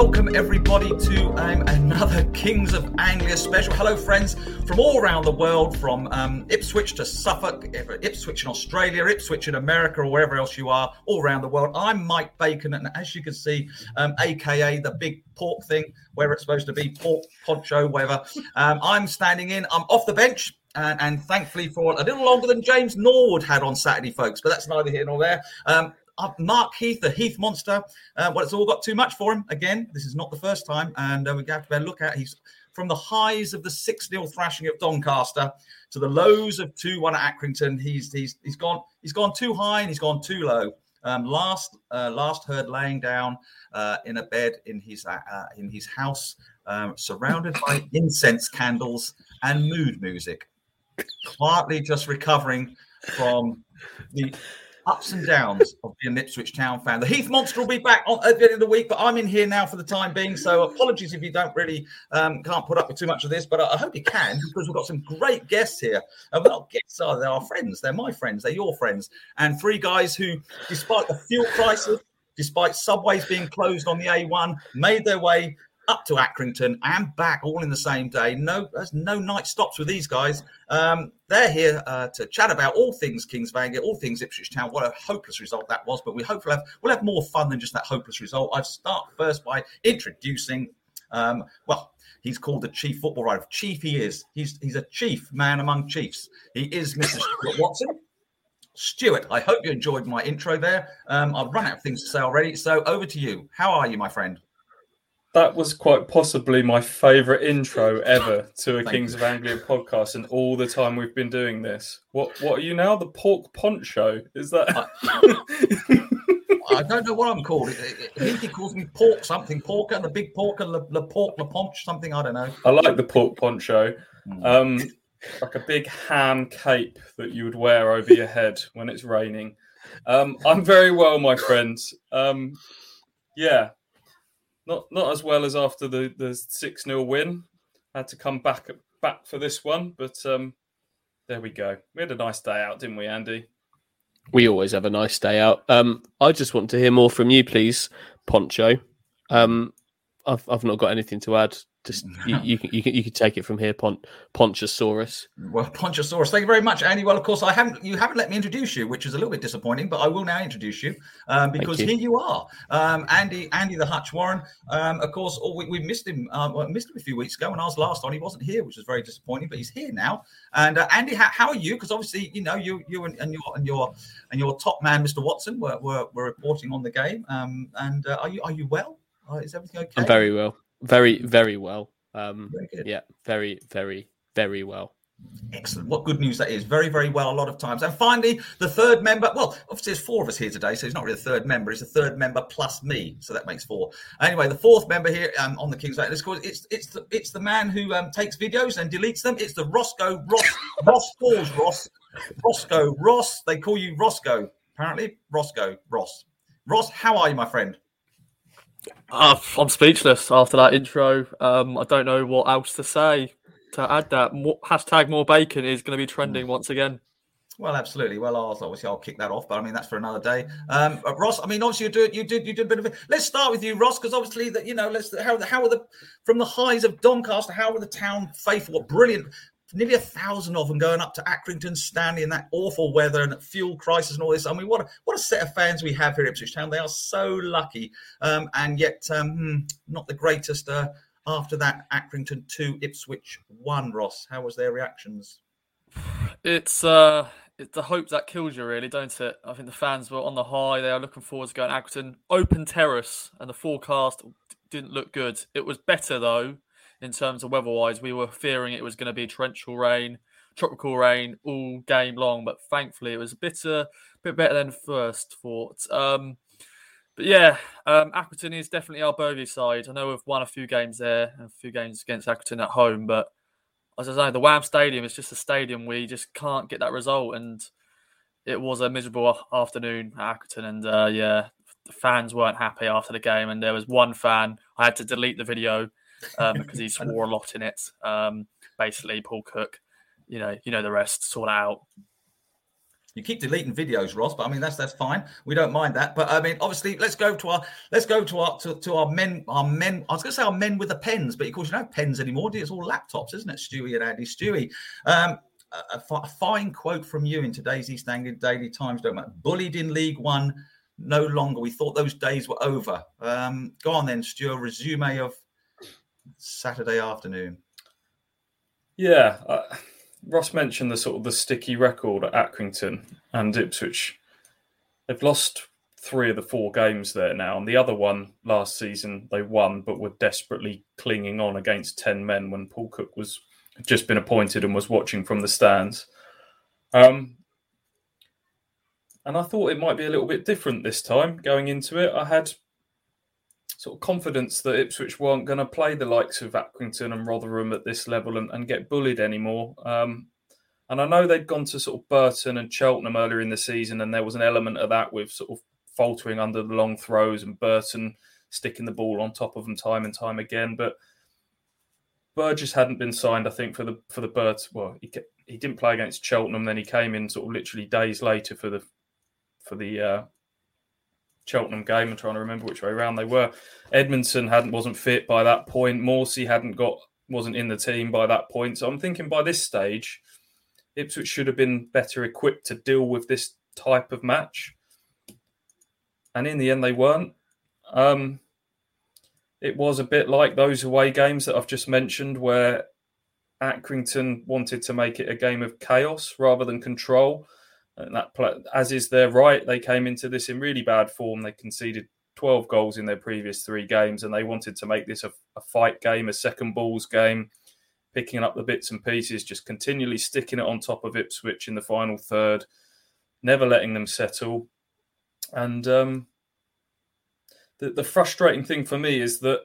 welcome everybody to um, another Kings of Anglia special. Hello, friends from all around the world, from um, Ipswich to Suffolk, Ipswich in Australia, Ipswich in America, or wherever else you are, all around the world. I'm Mike Bacon, and as you can see, um, aka the big pork thing, where it's supposed to be pork poncho, whatever. Um, I'm standing in. I'm off the bench. And, and, thankfully for a little longer than James Norwood had on Saturday, folks. But that's neither here nor there. Um, uh, Mark Heath, the Heath monster. Uh, well, it's all got too much for him. Again, this is not the first time, and uh, we have to bear look at. He's from the highs of the six 0 thrashing at Doncaster to the lows of two one at Accrington. He's he's he's gone he's gone too high and he's gone too low. Um, last uh, last heard laying down uh, in a bed in his uh, in his house, um, surrounded by incense candles and mood music, quietly just recovering from the ups and downs of being an Ipswich Town fan. The Heath Monster will be back on, at the end of the week, but I'm in here now for the time being. So apologies if you don't really um, can't put up with too much of this, but I, I hope you can because we've got some great guests here. And well, guests are they're our friends, they're my friends, they're your friends, and three guys who, despite the fuel crisis, despite subways being closed on the A1, made their way up to Accrington and back all in the same day. No, there's no night stops with these guys. Um, they're here uh, to chat about all things Kings Anglia, all things Ipswich Town. What a hopeless result that was, but we hope we'll have, we'll have more fun than just that hopeless result. I start first by introducing, um, well, he's called the chief football writer. Chief he is. He's he's a chief man among chiefs. He is Mr. Stuart Watson. Stuart, I hope you enjoyed my intro there. Um, I've run out of things to say already, so over to you. How are you, my friend? That was quite possibly my favourite intro ever to a Kings you. of Anglia podcast, and all the time we've been doing this. What what are you now? The pork poncho? Is that? I, I don't know what I'm called. He calls me pork something, pork and the big pork and the, the pork the ponch something. I don't know. I like the pork poncho. Mm. Um, like a big ham cape that you would wear over your head when it's raining. Um, I'm very well, my friends. Um, yeah, not not as well as after the the six 0 win. Had to come back back for this one, but um, there we go. We had a nice day out, didn't we, Andy? We always have a nice day out. Um, I just want to hear more from you, please, Poncho. Um, I've I've not got anything to add just you, you, can you can you can take it from here, Pont Ponchosaurus. Well, Ponchosaurus, thank you very much, Andy. Well, of course, I haven't you haven't let me introduce you, which is a little bit disappointing, but I will now introduce you um, because you. here you are, um, Andy Andy the Hutch Warren. Um, of course, oh, we, we, missed him. Uh, well, missed him a few weeks ago when I was last on. He wasn't here, which was very disappointing, but he's here now. And uh, Andy, how, how, are you? Because obviously, you know, you you and, and, your and your and your top man, Mr. Watson, were were, were reporting on the game. Um, and uh, are you are you well? Uh, is everything okay? I'm very well, very very well. Um, very yeah, very, very, very well. Excellent. What good news that is. Very, very well a lot of times. And finally, the third member. Well, obviously, there's four of us here today, so he's not really a third member. He's a third member plus me, so that makes four. Anyway, the fourth member here um, on the King's Lane. It's it's the it's the man who um, takes videos and deletes them. It's the Roscoe Ross Ross Halls Ross Roscoe Ross. They call you Roscoe apparently. Roscoe Ross Ross. How are you, my friend? Uh, I'm speechless after that intro. Um, I don't know what else to say to add that. More, hashtag more bacon is going to be trending once again. Well, absolutely. Well, I'll, obviously I'll kick that off, but I mean that's for another day. Um, uh, Ross, I mean obviously you did you did you did a bit of it. Let's start with you, Ross, because obviously that you know let's how how are the from the highs of Doncaster, how are the town faithful? What brilliant nearly a thousand of them going up to Accrington, standing in that awful weather and fuel crisis and all this. I mean, what a, what a set of fans we have here at Ipswich Town. They are so lucky, um, and yet um, hmm, not the greatest. Uh, after that, Accrington two, Ipswich one. Ross, how was their reactions? It's uh, it's the hope that kills you, really, don't it? I think the fans were on the high. They are looking forward to going to Accrington. Open terrace, and the forecast didn't look good. It was better though in terms of weather-wise. We were fearing it was going to be torrential rain, tropical rain all game long, but thankfully it was a bit, uh, bit better than first thought. Um, but yeah, um, Accrington is definitely our bogey side. I know we've won a few games there, a few games against Accrington at home, but as I say, the Wham Stadium is just a stadium we just can't get that result, and it was a miserable afternoon at Accrington, and uh, yeah, the fans weren't happy after the game, and there was one fan I had to delete the video because he swore a lot in it. Um, basically, Paul Cook, you know, you know the rest. Sort out. You keep deleting videos, Ross, but I mean that's that's fine. We don't mind that. But I mean, obviously, let's go to our let's go to our to, to our men our men. I was going to say our men with the pens, but of course you don't have pens anymore. It's all laptops, isn't it, Stewie and Andy? Stewie, um, a, a, fine quote from you in today's East Anglian Daily Times. Don't matter. Bullied in League One, no longer. We thought those days were over. Um, go on then, Stu. Resume of Saturday afternoon. Yeah. Uh Ross mentioned the sort of the sticky record at Accrington and Ipswich. They've lost three of the four games there now, and the other one last season they won, but were desperately clinging on against ten men when Paul Cook was just been appointed and was watching from the stands. Um, and I thought it might be a little bit different this time going into it. I had sort of confidence that Ipswich weren't going to play the likes of Accrington and Rotherham at this level and, and get bullied anymore. Um, and I know they'd gone to sort of Burton and Cheltenham earlier in the season, and there was an element of that with sort of faltering under the long throws and Burton sticking the ball on top of them time and time again. But Burgess hadn't been signed, I think, for the for the Birds. Well, he he didn't play against Cheltenham. Then he came in sort of literally days later for the for the uh, Cheltenham game. I'm trying to remember which way around they were. Edmondson hadn't wasn't fit by that point. Morsy hadn't got wasn't in the team by that point. So I'm thinking by this stage, Ipswich should have been better equipped to deal with this type of match. And in the end, they weren't. Um, it was a bit like those away games that I've just mentioned, where Accrington wanted to make it a game of chaos rather than control that as is their right. They came into this in really bad form. They conceded 12 goals in their previous three games, and they wanted to make this a, a fight game, a second balls game, picking up the bits and pieces, just continually sticking it on top of Ipswich in the final third, never letting them settle. And um, the, the frustrating thing for me is that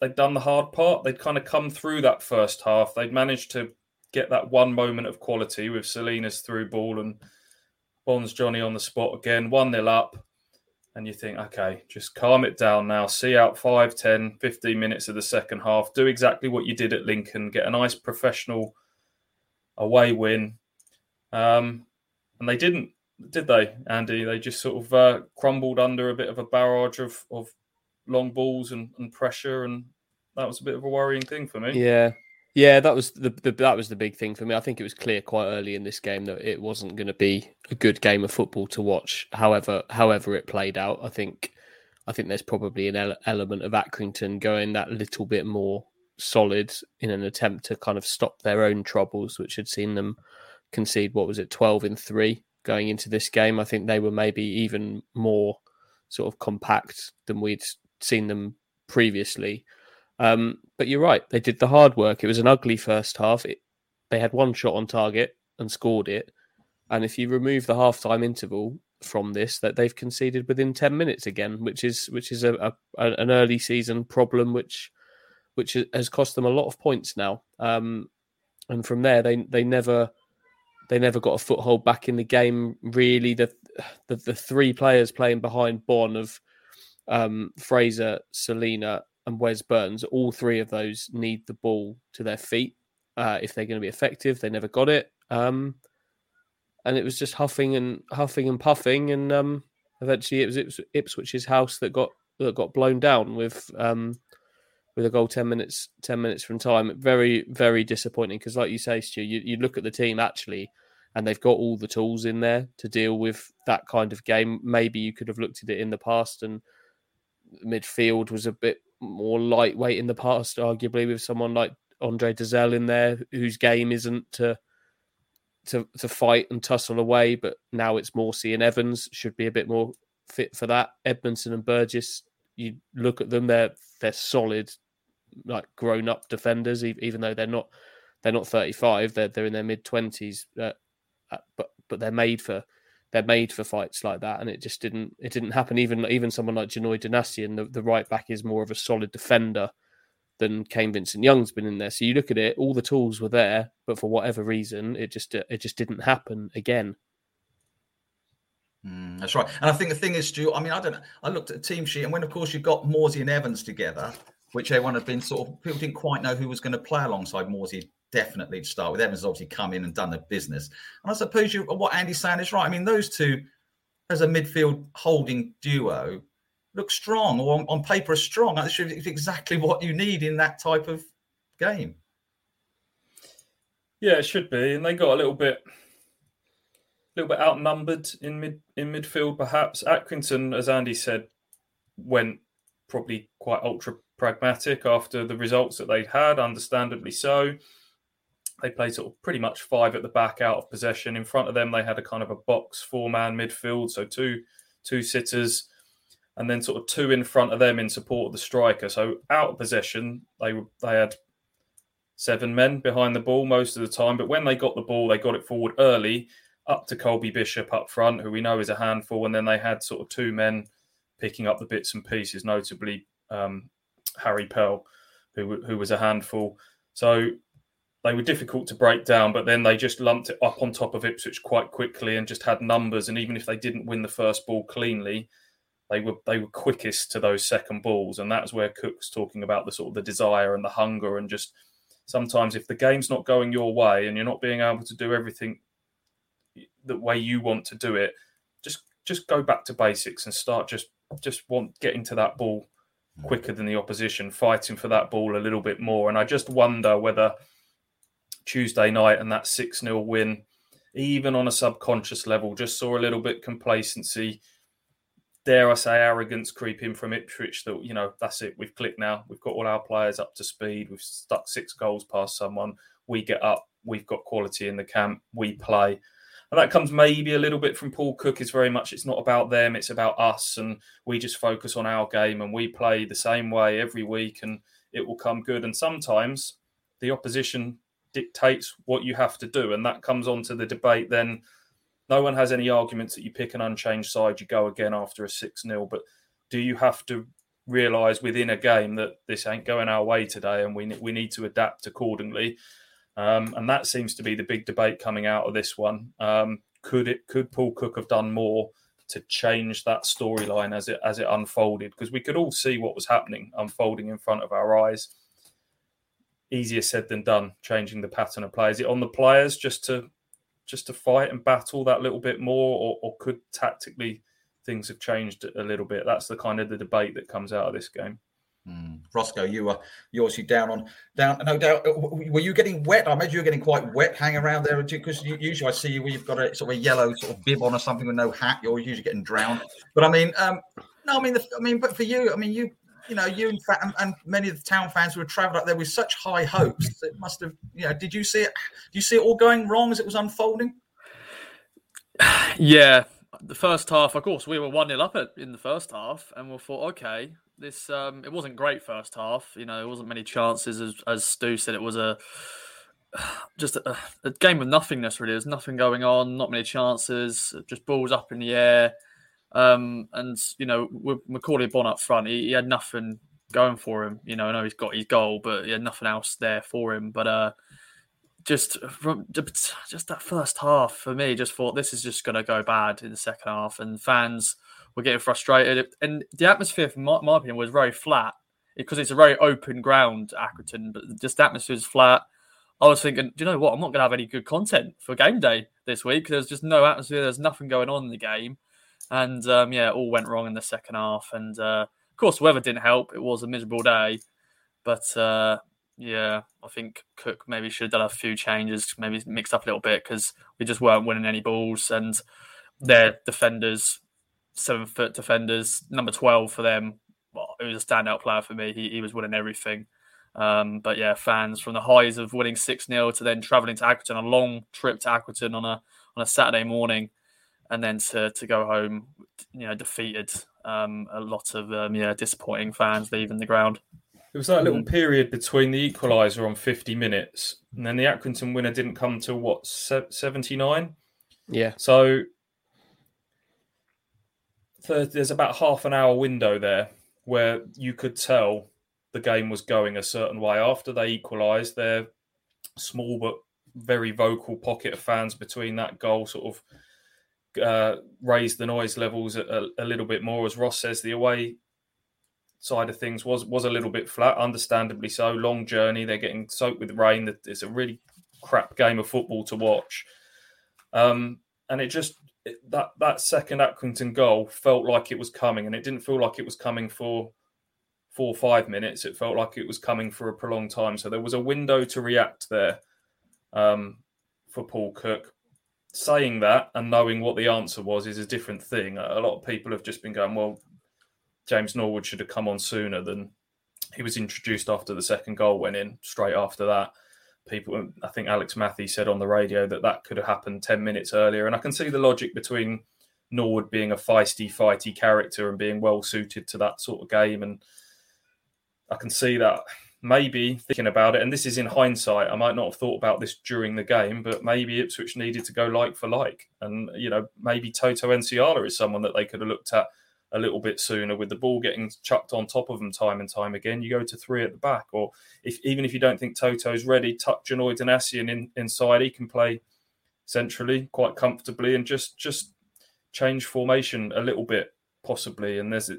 they'd done the hard part. They'd kind of come through that first half. They'd managed to get that one moment of quality with Celina's through ball and Bonne's Johnny on the spot again, 1 0 up. And you think, okay, just calm it down now. See out 5, 10, 15 minutes of the second half. Do exactly what you did at Lincoln. Get a nice professional away win. Um, and they didn't, did they, Andy? They just sort of uh, crumbled under a bit of a barrage of, of long balls and, and pressure. And that was a bit of a worrying thing for me. Yeah. Yeah, that was the, the, that was the big thing for me. I think it was clear quite early in this game that it wasn't going to be a good game of football to watch. However, however it played out, I think I think there's probably an ele- element of Accrington going that little bit more solid in an attempt to kind of stop their own troubles, which had seen them concede what was it, twelve in three going into this game. I think they were maybe even more sort of compact than we'd seen them previously. Um, but you're right; they did the hard work. It was an ugly first half. It, they had one shot on target and scored it. And if you remove the half-time interval from this, that they've conceded within ten minutes again, which is which is a, a an early season problem, which which has cost them a lot of points now. Um, and from there, they they never they never got a foothold back in the game. Really, the the, the three players playing behind Bonne of um, Fraser, Celina, and Wes Burns, all three of those need the ball to their feet uh, if they're going to be effective. They never got it, um, and it was just huffing and huffing and puffing, and um, eventually it was Ips- Ipswich's house that got that got blown down with um, with a goal ten minutes ten minutes from time. Very very disappointing because, like you say, Stu, you, you look at the team actually. And they've got all the tools in there to deal with that kind of game. Maybe you could have looked at it in the past and midfield was a bit more lightweight in the past, arguably with someone like Andre Dozzell in there, whose game isn't to to to fight and tussle away, but now it's Morsy and Evans should be a bit more fit for that. Edmondson and Burgess, you look at them, they're they're solid, like grown up defenders, even though they're not they're not 35, they're they're in their mid 20s, uh, uh, but but they're made for they're made for fights like that, and it just didn't it didn't happen. Even even someone like Janoi Donacien, the, the right back, is more of a solid defender than Kane Vincent Young's been in there. So you look at it, all the tools were there, but for whatever reason, it just it just didn't happen again. Mm, that's right, and I think the thing is, Stu. I mean, I don't know. I looked at the team sheet, and when of course you got Morsy and Evans together, which everyone had been sort of people didn't quite know who was going to play alongside Morsy definitely to start with. Evans obviously come in and done the business. And I suppose you what Andy's saying is right. I mean, those two as a midfield holding duo look strong or on, on paper are strong. That's exactly what you need in that type of game. Yeah, it should be. And they got a little bit a little bit outnumbered in mid in midfield, perhaps. Accrington, as Andy said, went probably quite ultra pragmatic after the results that they'd had, understandably so. They played sort of pretty much five at the back out of possession. In front of them, they had a kind of a box four man midfield, so two two sitters, and then sort of two in front of them in support of the striker. So out of possession, they they had seven men behind the ball most of the time. But when they got the ball, they got it forward early, up to Colby Bishop up front, who we know is a handful, and then they had sort of two men picking up the bits and pieces, notably um, Harry Pell, who who was a handful. So they were difficult to break down, but then they just lumped it up on top of Ipswich quite quickly and just had numbers. And even if they didn't win the first ball cleanly, they were they were quickest to those second balls, and that's where Cook's talking about the sort of the desire and the hunger, and just sometimes if the game's not going your way and you're not being able to do everything the way you want to do it, just just go back to basics and start just just want getting to that ball mm. quicker than the opposition, fighting for that ball a little bit more. And I just wonder whether Tuesday night and that 6 0 win, even on a subconscious level, just saw a little bit complacency. Dare I say, arrogance creep in from Ipswich that, you know, that's it. We've clicked now. We've got all our players up to speed. We've stuck six goals past someone. We get up. We've got quality in the camp. We play. And that comes maybe a little bit from Paul Cook. Is very much it's not about them, it's about us, and we just focus on our game and we play the same way every week, and it will come good. And sometimes the opposition dictates what you have to do, and that comes on to the debate. Then no one has any arguments that you pick an unchanged side, you go again after a six 0 But do you have to realise within a game that this ain't going our way today, and we we need to adapt accordingly? Um, and that seems to be the big debate coming out of this one. Um, could it could Paul Cook have done more to change that storyline as it as it unfolded? Because we could all see what was happening unfolding in front of our eyes. Easier said than done, changing the pattern of play. Is it on the players just to just to fight and battle that little bit more, or, or could tactically things have changed a little bit? That's the kind of the debate that comes out of this game. Mm. Roscoe, you were you obviously down on down. No doubt. Uh, were you getting wet? I imagine you were getting quite wet hanging around there because usually I see you where you've got a sort of a yellow sort of bib on or something with no hat. You're usually getting drowned. But I mean, um, no, I mean, the, I mean, but for you, I mean, you you know, you and, and many of the town fans who had travelled up there with such high hopes, it must have, you know, did you see it? Do you see it all going wrong as it was unfolding? Yeah, the first half, of course, we were one 0 up in the first half, and we thought, okay, this um, it wasn't great first half. You know, there wasn't many chances, as, as Stu said. It was a just a, a game of nothingness. Really, there's nothing going on, not many chances, just balls up in the air. Um, and you know, with Macauley Bonne up front, he, he, had nothing going for him. You know, I know he's got his goal, but he had nothing else there for him. But uh, just from just that first half for me, just thought this is just going to go bad in the second half, and fans were getting frustrated. And the atmosphere, from my, my opinion, was very flat because it's a very open ground, Accrington, but just the atmosphere is flat. I was thinking, do you know what? I'm not going to have any good content for game day this week. There's just no atmosphere. There's nothing going on in the game. And um, yeah, all went wrong in the second half. And uh, of course, weather didn't help. It was a miserable day. But uh, yeah, I think Cook maybe should have done a few changes, maybe mixed up a little bit because we just weren't winning any balls. And their defenders seven foot defenders. Number 12 for them, well, it was a standout player for me. He, he was winning everything. Um, but yeah, fans from the highs of winning 6 0 to then traveling to Accrington, a long trip to Accrington on a on a Saturday morning, and then to, to go home, you know, defeated. Um, a lot of um, yeah disappointing fans leaving the ground. It was that little mm. period between the equaliser on 50 minutes, and then the Accrington winner didn't come till what 79. Yeah. So there's about half an hour window there where you could tell the game was going a certain way. After they equalised, their small but very vocal pocket of fans between that goal sort of uh, raised the noise levels a, a, a, little bit more. As Ross says, the away side of things was was a little bit flat, understandably so. Long journey, they're getting soaked with rain. It's a really crap game of football to watch. Um, and it just that that second Accrington goal felt like it was coming, and it didn't feel like it was coming for four or five minutes. It felt like it was coming for a prolonged time. So there was a window to react there um, for Paul Cook. Saying that and knowing what the answer was is a different thing. A lot of people have just been going, well, James Norwood should have come on sooner than he was introduced after the second goal went in. Straight after that, people, I think Alex Matthews said on the radio that that could have happened 10 minutes earlier. And I can see the logic between Norwood being a feisty, fighty character and being well suited to that sort of game. And I can see that maybe thinking about it, and this is in hindsight, I might not have thought about this during the game, but maybe Ipswich needed to go like for like. And, you know, maybe Toto Nsiala is someone that they could have looked at a little bit sooner with the ball getting chucked on top of them time and time again. You go to three at the back, or if even if you don't think Toto's ready, tuck Janoi Donacien in inside. He can play centrally quite comfortably and just just change formation a little bit possibly. And there's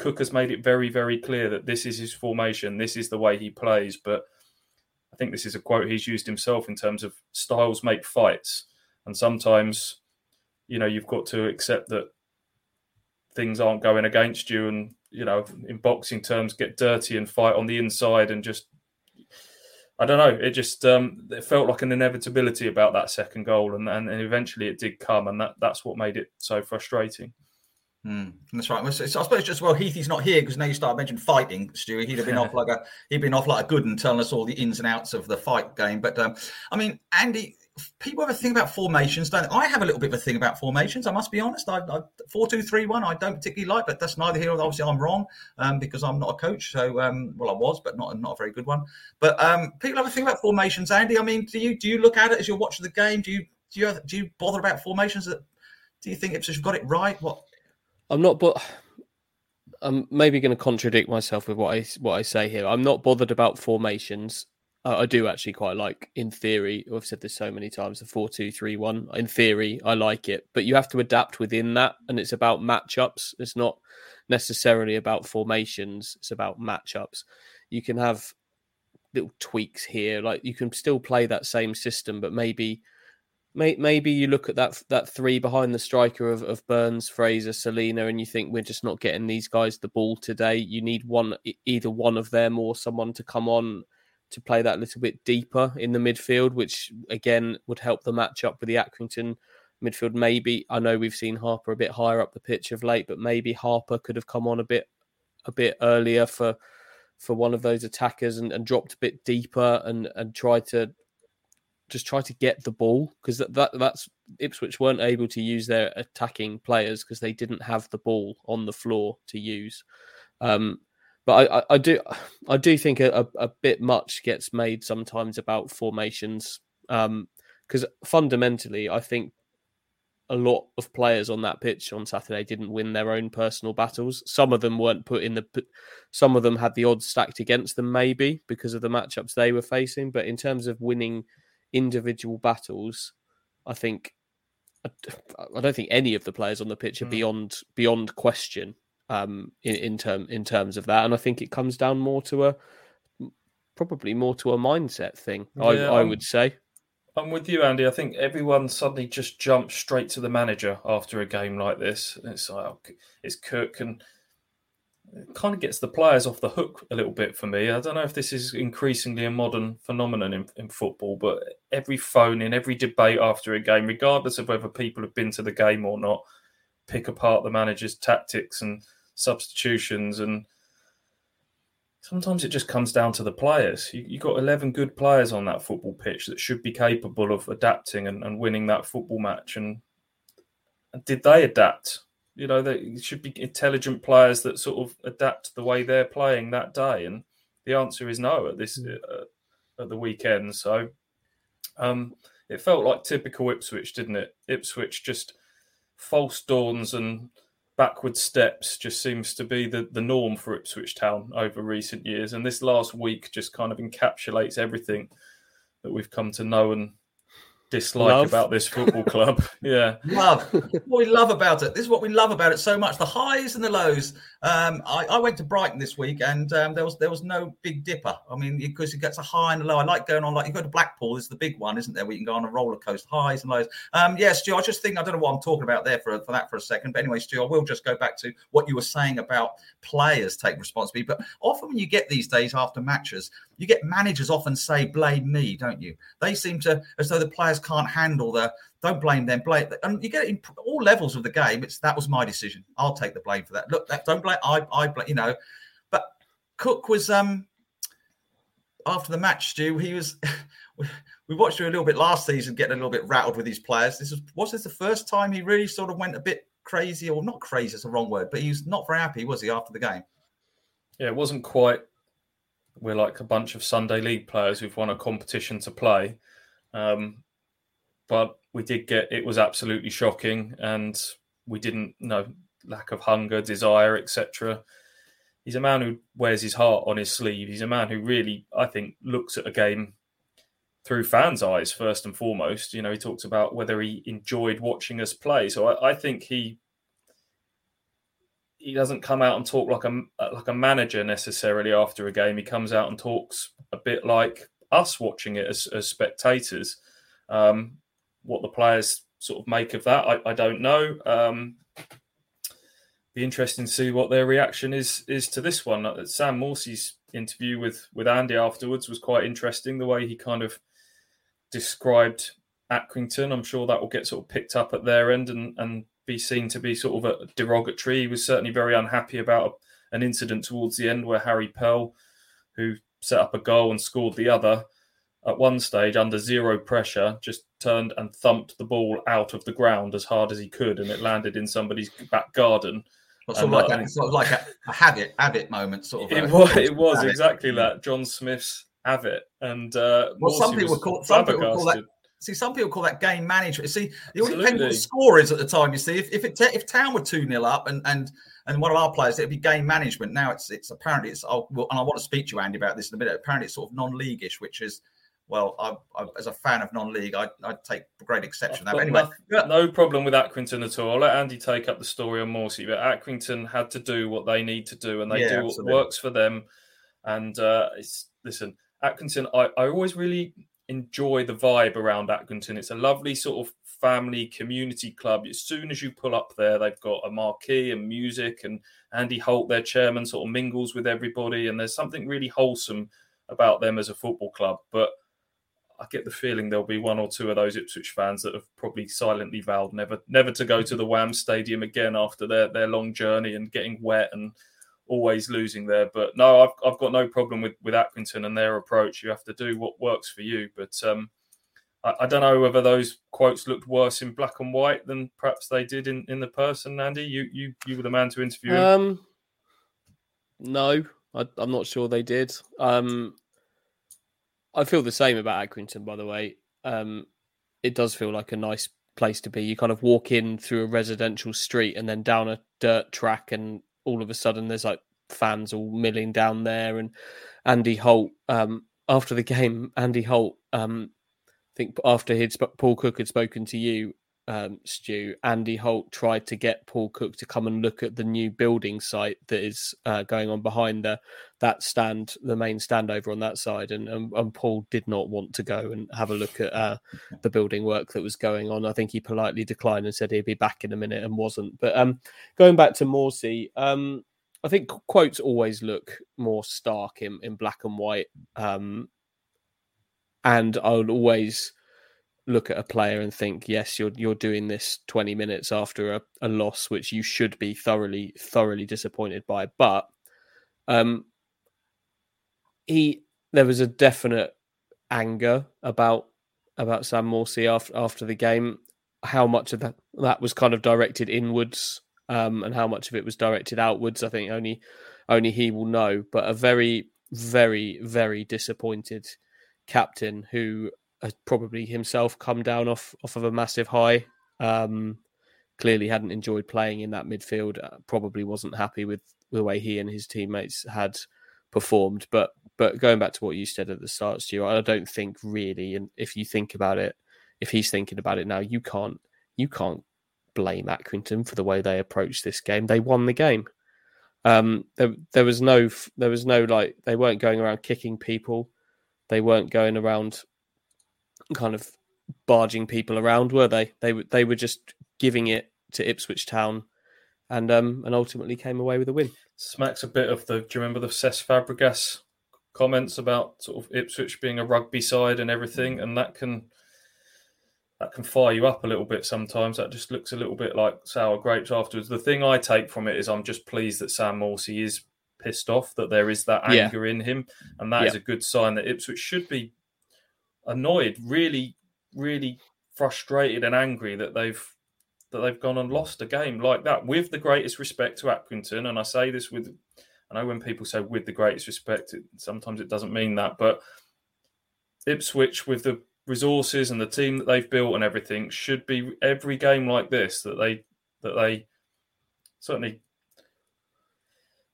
Cook has made it very, very clear that this is his formation, this is the way he plays. But I think this is a quote he's used himself in terms of styles make fights. And sometimes, you know, you've got to accept that things aren't going against you. And, you know, in boxing terms, get dirty and fight on the inside and just, I don't know. It just um, it felt like an inevitability about that second goal. And, and eventually it did come. And that, that's what made it so frustrating. Mm, that's right. So I suppose just well, Heathy's not here because now you start mentioning fighting, Stewie. He'd have been off like a he'd been off like a good and telling us all the ins and outs of the fight game. But um, I mean, Andy, people have a thing about formations, don't they? I have a little bit of a thing about formations. I must be honest. I, I four two three one. I don't particularly like, but that's neither here. Nor obviously, I'm wrong um, because I'm not a coach. So um, well, I was, but not not a very good one. But um, people have a thing about formations, Andy. I mean, do you do you look at it as you're watching the game? Do you do you do you bother about formations? That do you think Ipswich have got it right? What I'm not, but I'm maybe going to contradict myself with what I what I say here. I'm not bothered about formations. Uh, I do actually quite like, in theory. I've said this so many times: the four-two-three-one. In theory, I like it, but you have to adapt within that, and it's about matchups. It's not necessarily about formations. It's about matchups. You can have little tweaks here, like you can still play that same system, but maybe maybe you look at that that three behind the striker of, of Burns, Fraser, Celina, and you think we're just not getting these guys the ball today. You need one, either one of them or someone to come on to play that little bit deeper in the midfield, which again would help the match up with the Accrington midfield. Maybe I know we've seen Harper a bit higher up the pitch of late, but maybe Harper could have come on a bit a bit earlier for for one of those attackers and, and dropped a bit deeper and and tried to just try to get the ball because that, that that's Ipswich weren't able to use their attacking players because they didn't have the ball on the floor to use. Um, but I, I, I, do I do think a, a, bit much gets made sometimes about formations because um, fundamentally I think a lot of players on that pitch on Saturday didn't win their own personal battles. Some of them weren't put in the. Some of them had the odds stacked against them, maybe because of the matchups they were facing. But in terms of winning individual battles, I think I don't think any of the players on the pitch are mm. beyond beyond question um, in in term in terms of that, and I think it comes down more to a probably more to a mindset thing. Yeah, I, I would say. I'm with you, Andy. I think everyone suddenly just jumps straight to the manager after a game like this. It's like oh, it's Cook and it kind of gets the players off the hook a little bit for me. I don't know if this is increasingly a modern phenomenon in, in football, but every phone in every debate after a game, regardless of whether people have been to the game or not, pick apart the manager's tactics and substitutions. And sometimes it just comes down to the players. You, have got 11 good players on that football pitch that should be capable of adapting and, and winning that football match. And did they adapt? You know, they should be intelligent players that sort of adapt the way they're playing that day. And the answer is no at this mm. uh, at the weekend. So um, it felt like typical Ipswich, didn't it? Ipswich just false dawns and backward steps just seems to be the, the norm for Ipswich Town over recent years. And this last week just kind of encapsulates everything that we've come to know and dislike love. about this football club. yeah, love. what we love about it. This is what we love about it so much. The highs and the lows. Um, I, I, went to Brighton this week, and um, there was there was no big dipper. I mean, because it gets a high and a low. I like going on like you go to Blackpool. This is the big one, isn't there? Where you can go on a roller coaster, highs and lows. Um, yeah, Stu. I just think I don't know what I'm talking about there for for that for a second. But anyway, Stu, I will just go back to what you were saying about players taking responsibility. But often when you get these days after matches, you get managers often say, "Blame me," don't you? They seem to as though the players can't handle the don't blame them. Blame and you get in all levels of the game. It's that was my decision. I'll take the blame for that. Look, that, don't blame. I, I blame. You know, but Cook was um after the match, Stu. He was. we watched him a little bit last season, getting a little bit rattled with his players. This was was this the first time he really sort of went a bit crazy, or not crazy? It's a wrong word, but he was not very happy, was he, after the game? Yeah, it wasn't quite. We're like a bunch of Sunday league players who've won a competition to play. Um, but we did get it was absolutely shocking, and we didn't know lack of hunger, desire, etc. He's a man who wears his heart on his sleeve. He's a man who really, I think, looks at a game through fans' eyes first and foremost. You know, he talks about whether he enjoyed watching us play. So I, I think he he doesn't come out and talk like a like a manager necessarily after a game. He comes out and talks a bit like us watching it as, as spectators. Um, what the players sort of make of that, I, I don't know. Um, be interesting to see what their reaction is is to this one. Uh, Sam Morsy's interview with with Andy afterwards was quite interesting. The way he kind of described Accrington, I'm sure that will get sort of picked up at their end and and be seen to be sort of a derogatory. He was certainly very unhappy about an incident towards the end where Harry Pell, who set up a goal and scored the other, at one stage under zero pressure just turned and thumped the ball out of the ground as hard as he could and it landed in somebody's back garden. Sort, of like, uh, a, sort of like a, a habit habit moment sort of it was, it was exactly that john smith's habit. And uh well some people call some people call that See, some people call that game management. See, it all depends what the score is at the time. You see, if if, it, if Town were two 0 up and and and one of our players, it'd be game management. Now it's it's apparently it's. I'll, and I want to speak to you, Andy, about this in a minute. Apparently, it's sort of non-leagueish, which is well, I, I, as a fan of non-league, I, I take great exception to that. But anyway, no, no, problem with Accrington at all. I'll let Andy take up the story on Morsy, but Accrington had to do what they need to do, and they yeah, do absolutely. what works for them. And uh, it's listen, Accrington. I, I always really enjoy the vibe around Accrington. It's a lovely sort of family community club. As soon as you pull up there, they've got a marquee and music, and Andy Holt, their chairman, sort of mingles with everybody, and there's something really wholesome about them as a football club. But I get the feeling there'll be one or two of those Ipswich fans that have probably silently vowed never never to go to the Wham Stadium again after their, their long journey and getting wet and always losing there. But no, I've, I've got no problem with, with Accrington and their approach. You have to do what works for you. But um, I, I, don't know whether those quotes looked worse in black and white than perhaps they did in, in the person. Andy, you you you were the man to interview. Um, no, I, am not sure they did. Um, I feel the same about Accrington, by the way. Um, it does feel like a nice place to be. You kind of walk in through a residential street and then down a dirt track, and all of a sudden there's like fans all milling down there. And Andy Holt, um, after the game, Andy Holt, um, I think after he'd Paul Cook had spoken to you, um, Stu, Andy Holt tried to get Paul Cook to come and look at the new building site that is uh, going on behind the that stand, the main stand over on that side, and, and, and Paul did not want to go and have a look at uh, the building work that was going on. I think he politely declined and said he'd be back in a minute and wasn't. But um, going back to Morsy, um, I think quotes always look more stark in, in black and white, um, and I would always look at a player and think, yes, you're you're doing this 20 minutes after a, a loss, which you should be thoroughly thoroughly disappointed by. But um, he there was a definite anger about about Sam Morsy after after the game. How much of that that was kind of directed inwards, um, and how much of it was directed outwards, I think only only he will know. But a very very very disappointed captain who probably himself come down off off of a massive high. Um, clearly hadn't enjoyed playing in that midfield. Uh, probably wasn't happy with the way he and his teammates had performed. But but going back to what you said at the start, Stu, I don't think really, and if you think about it, if he's thinking about it now, you can't you can't blame Accrington for the way they approached this game. They won the game. Um, there, there was no, there was no like they weren't going around kicking people. They weren't going around kind of barging people around, were they? They were they were just giving it to Ipswich Town, and um and ultimately came away with a win. Smacks a bit of the. Do you remember the Cesc Fabregas comments about sort of Ipswich being a rugby side and everything, and that can that can fire you up a little bit sometimes. That just looks a little bit like sour grapes afterwards. The thing I take from it is I'm just pleased that Sam Morsy is pissed off, that there is that anger yeah. in him, and that yeah. is a good sign that Ipswich should be annoyed, really, really frustrated and angry that they've that they've gone and lost a game like that. With the greatest respect to Accrington, and I say this with, I know when people say with the greatest respect, it, sometimes it doesn't mean that, but Ipswich with the resources and the team that they've built and everything should be every game like this that they that they certainly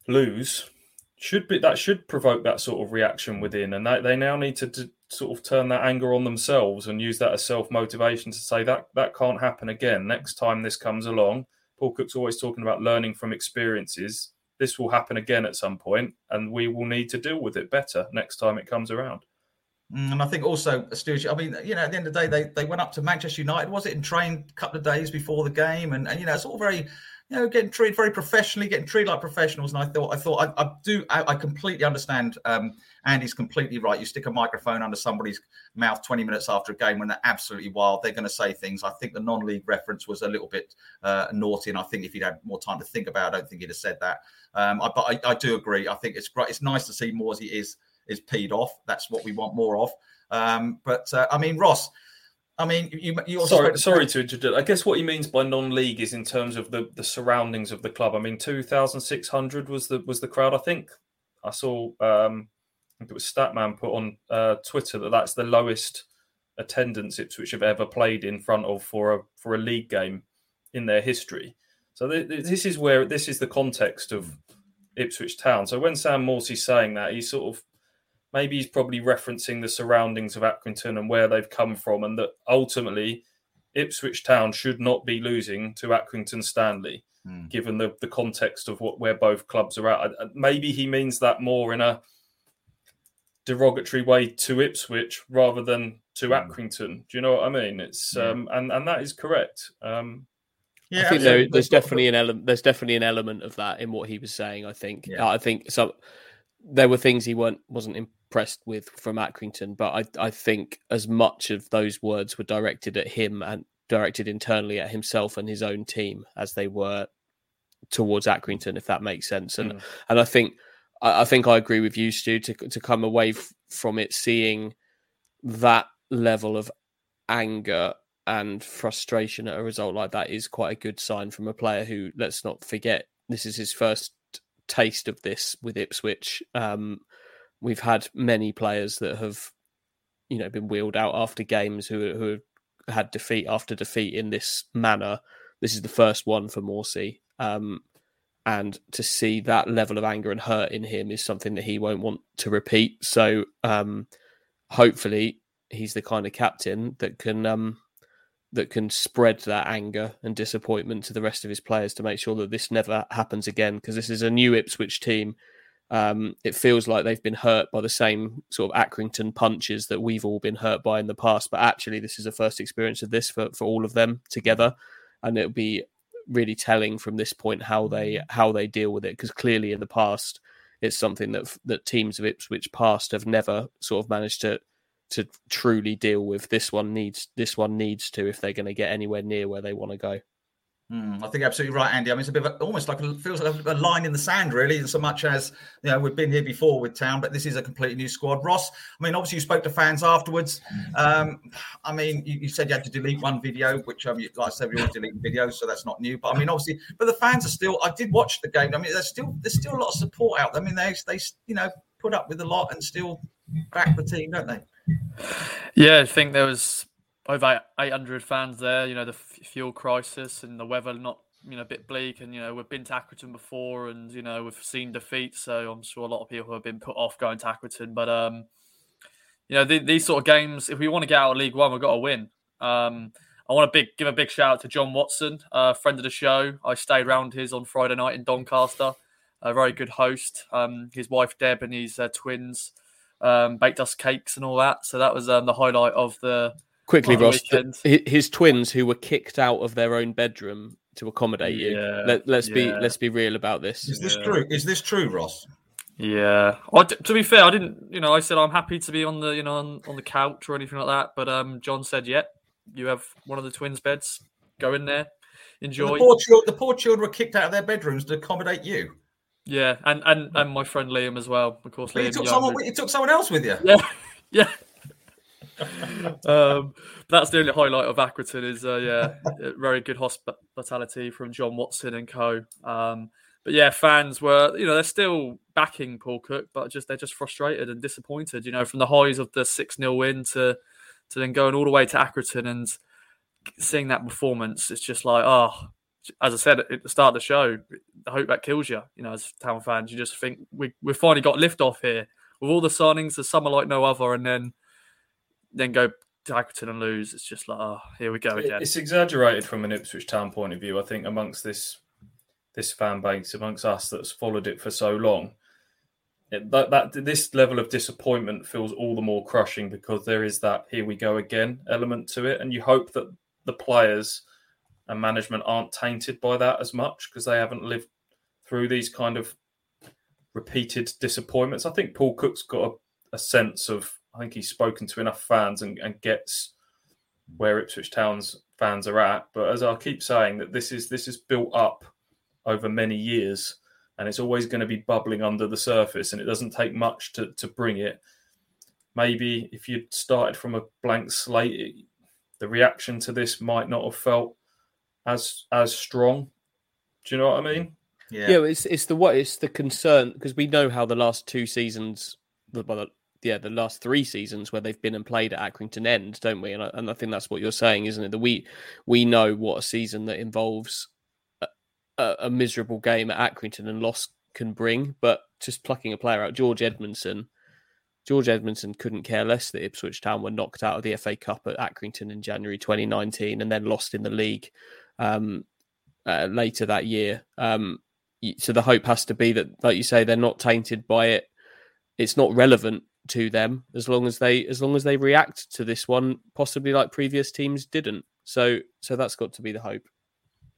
lose should be that should provoke that sort of reaction within and they, they now need to, to sort of turn that anger on themselves and use that as self motivation to say that that can't happen again next time this comes along paul cook's always talking about learning from experiences this will happen again at some point and we will need to deal with it better next time it comes around Mm, and I think also, Stuart, I mean, you know, at the end of the day, they, they went up to Manchester United, was it, and trained a couple of days before the game. And, and you know, it's all very, you know, getting treated very professionally, getting treated like professionals. And I thought, I thought, I, I do, I, I, completely understand. Um, Andy's completely right. You stick a microphone under somebody's mouth 20 minutes after a game when they're absolutely wild, they're going to say things. I think the non league reference was a little bit uh, naughty. And I think if he'd had more time to think about it, I don't think he'd have said that. Um, I, but I, I, do agree. I think it's great. It's nice to see Morsy is is peed off. That's what we want more of. Um, but uh, I mean, Ross. I mean, you, you also sorry, sorry to interrupt. I guess what he means by non-league is in terms of the, the surroundings of the club. I mean, two thousand six hundred was the was the crowd. I think I saw. Um, I think it was Statman put on uh, Twitter that that's the lowest attendance Ipswich have ever played in front of for a for a league game in their history. So th- this is where this is the context of Ipswich Town. So when Sam Morsy's saying that, he's sort of maybe he's probably referencing the surroundings of Accrington and where they've come from, and that ultimately Ipswich Town should not be losing to Accrington Stanley, mm. given the, the context of what where both clubs are at. Maybe he means that more in a derogatory way to Ipswich rather than to mm. Accrington. Do you know what I mean? It's yeah. um, and and that is correct. Um, yeah, I think there, there's definitely an element. There's definitely an element of that in what he was saying. I think. Yeah. I think so. There were things he weren't wasn't impressed with from Accrington, but I I think as much of those words were directed at him and directed internally at himself and his own team as they were towards Accrington, if that makes sense. And mm. and I think I, I, think I agree with you, Stu, to to come away f- from it seeing that level of anger and frustration at a result like that is quite a good sign from a player who, let's not forget, this is his first taste of this with Ipswich. Um, we've had many players that have, you know, been wheeled out after games who who have had defeat after defeat in this manner. This is the first one for Morsy. Um, and to see that level of anger and hurt in him is something that he won't want to repeat. So um, hopefully he's the kind of captain that can um, that can spread that anger and disappointment to the rest of his players to make sure that this never happens again. Because this is a new Ipswich team um, it feels like they've been hurt by the same sort of Accrington punches that we've all been hurt by in the past. But actually, this is a first experience of this for, for all of them together, and it'll be really telling from this point how they how they deal with it. Because clearly, in the past, it's something that that teams of Ipswich past have never sort of managed to to truly deal with. This one needs this one needs to if they're going to get anywhere near where they want to go. Mm, I think absolutely right, Andy. I mean, it's a bit of a, almost like a, feels like a, line in the sand, really, in so much as you know we've been here before with Town, but this is a completely new squad. Ross, I mean, obviously you spoke to fans afterwards. Um, I mean, you, you, said you had to delete one video, which um, you, like I said, we always delete videos, so that's not new. But I mean, obviously, but the fans are still. I did watch the game. I mean, there's still there's still a lot of support out there. I mean, they they you know put up with a lot and still back the team, don't they? Yeah, I think there was over 800 fans there. You know, the fuel crisis and the weather not, you know, a bit bleak. And, you know, we've been to Accrington before and, you know, we've seen defeat. So I'm sure a lot of people have been put off going to Accrington. But, um, you know, the, these sort of games, if we want to get out of League One, we've got to win. Um, I want to big give a big shout out to John Watson, uh, friend of the show. I stayed around his on Friday night in Doncaster. A very good host. Um, his wife Deb and his uh, twins um, baked us cakes and all that. So that was um, the highlight of the quickly, of Ross. weekend. His twins who were kicked out of their own bedroom to accommodate you. Yeah, Let, let's be let's be real about this. Is this Yeah. true? Is this true, Ross? Yeah. I d to be fair, I didn't. You know, I said I'm happy to be on the you know on, on the couch or anything like that. But um, John said, "Yeah, you have one of the twins' beds. Go in there, The enjoy." poor, the poor children were kicked out of their bedrooms to accommodate you. Yeah, and and and my friend Liam as well. Of course, But you Liam. took Young, someone. You took someone else with you. Yeah, yeah. um, that's the only highlight of Accrington is uh, yeah, very good hospitality from John Watson and co. Um, but yeah, fans were you know they're still backing Paul Cook, but just they're just frustrated and disappointed. You know, from the highs of the six 0 win to to then going all the way to Accrington and seeing that performance, it's just like oh. As I said at the start of the show, the hope that kills you. You know, as town fans, you just think we we finally got lift off here with all the signings, the summer like no other, and then then go to Accrington and lose. It's just like, oh, here we go again. It's exaggerated from an Ipswich Town point of view. I think amongst this this fan base, amongst us that's followed it for so long, it, that, that this level of disappointment feels all the more crushing because there is that "here we go again" element to it, and you hope that the players and management aren't tainted by that as much because they haven't lived through these kind of repeated disappointments. I think Paul Cook's got a, a sense of. I think he's spoken to enough fans and, and gets where Ipswich Town's fans are at. But as I keep saying, that this is this is built up over many years, and it's always going to be bubbling under the surface, and it doesn't take much to to bring it. Maybe if you'd started from a blank slate, it, the reaction to this might not have felt as as strong. Do you know what I mean? Yeah. Yeah, it's it's the what it's the concern because we know how the last two seasons, the- well, the- yeah, the last three seasons where they've been and played at Accrington end, don't we? And I, and I think that's what you're saying, isn't it? That we we know what a season that involves a, a, miserable game at Accrington and loss can bring, but just plucking a player out, George Edmondson. George Edmondson couldn't care less that Ipswich Town were knocked out of the FA Cup at Accrington in January 2019 and then lost in the league um, uh, later that year. Um, so the hope has to be that, like you say, they're not tainted by it. It's not relevant to them as long as they as long as they react to this one, possibly like previous teams didn't. So so that's got to be the hope.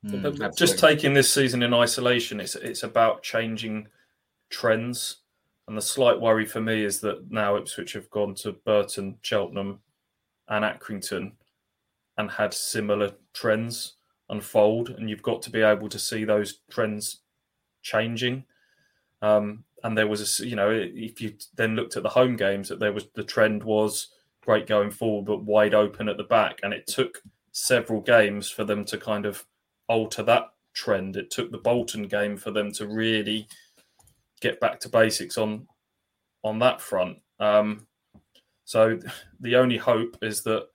Mm, But absolutely. just taking this season in isolation, it's it's about changing trends. And the slight worry for me is that now Ipswich have gone to Burton, Cheltenham, and Accrington, and had similar trends unfold, and you've got to be able to see those trends changing. Um, and there was a you know, if you then looked at the home games, that there was the trend was great going forward, but wide open at the back, and it took several games for them to kind of alter that trend. It took the Bolton game for them to really get back to basics on on that front. Um, so the only hope is that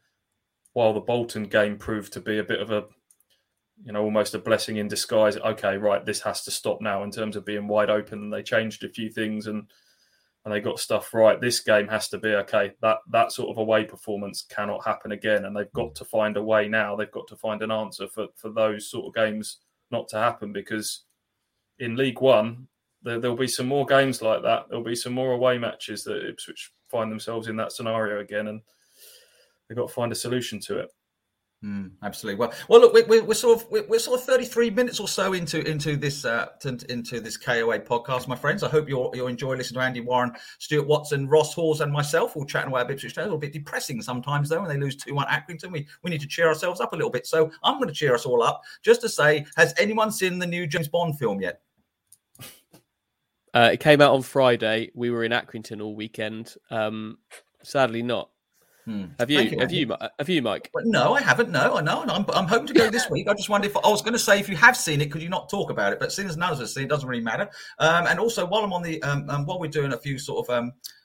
while the Bolton game proved to be a bit of a you know almost a blessing in disguise, okay, right, this has to stop now in terms of being wide open. And they changed a few things and and they got stuff right. This game has to be okay. That that sort of away performance cannot happen again, and they've got to find a way now. They've got to find an answer for for those sort of games not to happen because in League One there, there'll be some more games like that. There'll be some more away matches that Ipswich find themselves in that scenario again, and they've got to find a solution to it. Mm, absolutely. Well, well, look, we, we, we're sort of we're, sort of thirty three minutes or so into into this uh, into this KOA podcast, my friends. I hope you'll you'll enjoy listening to Andy Warren, Stuart Watson, Ross Halls, and myself all chatting away about Ipswich Town. A little bit depressing sometimes though when they lose two one Accrington. We we need to cheer ourselves up a little bit. So I'm going to cheer us all up just to say, has anyone seen the new James Bond film yet? Uh, it came out on Friday. We were in Accrington all weekend. Um, sadly, not. Hmm. Have you? Have you? Have you, Mike? No, I haven't. No, I know. I'm, I'm hoping to go this week. I just wondered if I was going to say if you have seen it, could you not talk about it? But seeing as none of us have seen it, doesn't really matter. Um, and also, while I'm on the, um, um, while we're doing a few sort of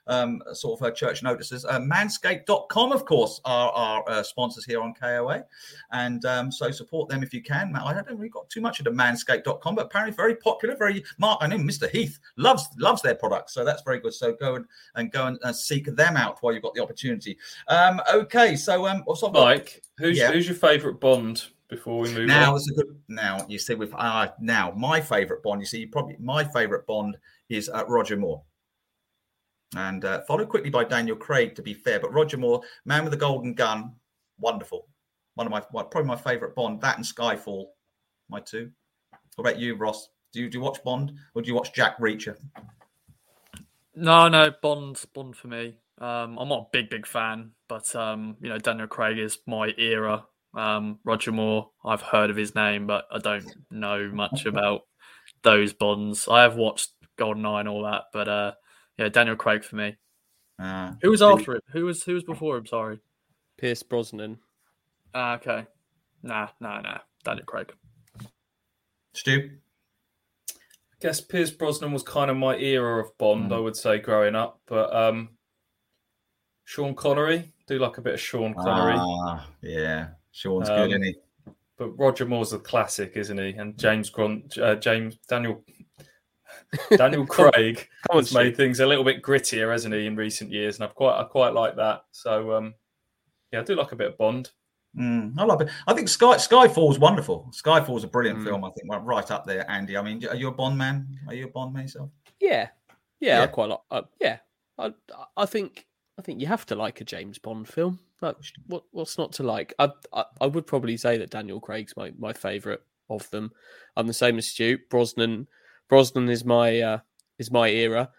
um, sort of uh, church notices. Uh, manscaped.com, of course, are our uh, sponsors here on KOA. And um, so support them if you can. I don't think we've got too much into manscaped.com, but apparently very popular. Very, Mark, I know Mr. Heath loves loves their products. So that's very good. So go and, and go and uh, seek them out while you've got the opportunity. Um, okay. So, um, so Mike, who's, yeah. who's your favorite Bond? before we move now on? it's a good now you see with uh now my favorite bond you see probably my favorite bond is uh, roger moore and uh, followed quickly by daniel craig to be fair but roger moore man with the golden gun wonderful. One of my probably my favorite bond that and skyfall my two. What about you ross? Do you do you watch bond or do you watch jack reacher? No no bond bond for me. Um, i'm not a big big fan but um, you know daniel craig is my era. Um, Roger Moore, I've heard of his name, but I don't know much about those bonds. I have watched GoldenEye and all that, but uh, yeah, Daniel Craig for me. Uh, who was after him? Who was who was before him? Sorry, Pierce Brosnan. Ah, okay. Nah, nah, nah. Daniel Craig. Stu. I guess Pierce Brosnan was kind of my era of Bond, mm. I would say, growing up. But um, Sean Connery, do like a bit of Sean Connery. Ah, yeah. Sean's um, good, isn't he? But Roger Moore's a classic, isn't he? And James Grunt, uh, James Daniel Daniel Craig has made things a little bit grittier, hasn't he, in recent years? And I've quite I quite like that. So um, yeah, I do like a bit of Bond. Mm, I love it. I think Sky Skyfall's wonderful. Skyfall's a brilliant mm. film. I think right up there, Andy. I mean, are you a Bond man? Are you a Bond man yourself? Yeah, yeah, yeah. I quite like. Uh, yeah, I I think I think you have to like a James Bond film. Like, what what's not to like? I, I, I would probably say that Daniel Craig's my my favorite of them. I'm the same as Stu. Brosnan Brosnan is my uh, is my era.